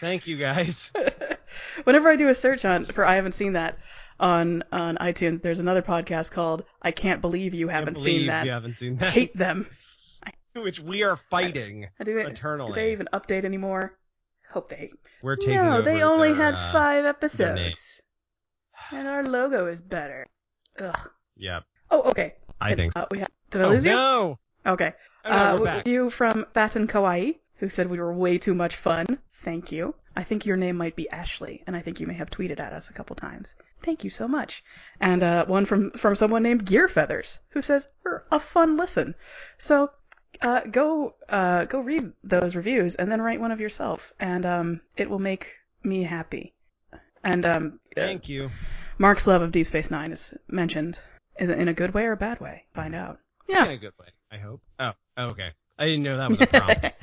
Thank you guys. [laughs] Whenever I do a search on for I haven't seen that on on iTunes, there's another podcast called I Can't Believe You Haven't Seen That. You haven't seen that. hate them. [laughs] Which we are fighting. Do they, Eternally. do they even update anymore? Hope they. We're taking No, they only their, had uh, five episodes, and our logo is better. Ugh. Yep. Oh, okay. I think so. Uh, we have. Did I Oh, lose you? no! Okay. Oh, no, uh, we- you from Fatten Kawaii, who said we were way too much fun. Thank you. I think your name might be Ashley, and I think you may have tweeted at us a couple times. Thank you so much. And uh, one from from someone named Gear Feathers, who says we're a fun listen. So uh, go uh, go read those reviews and then write one of yourself, and um, it will make me happy. And um, Thank you. Mark's love of Deep Space Nine is mentioned. Is it in a good way or a bad way? Find out. In Yeah. a good way, I hope. Oh, okay. I didn't know that was a prompt. [laughs]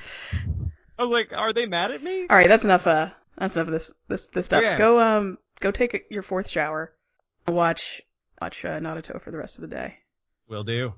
I was like, are they mad at me? All right, that's enough. Uh, that's enough of this this this stuff. Okay. Go um go take your fourth shower. Watch watch uh, Naruto for the rest of the day. Will do.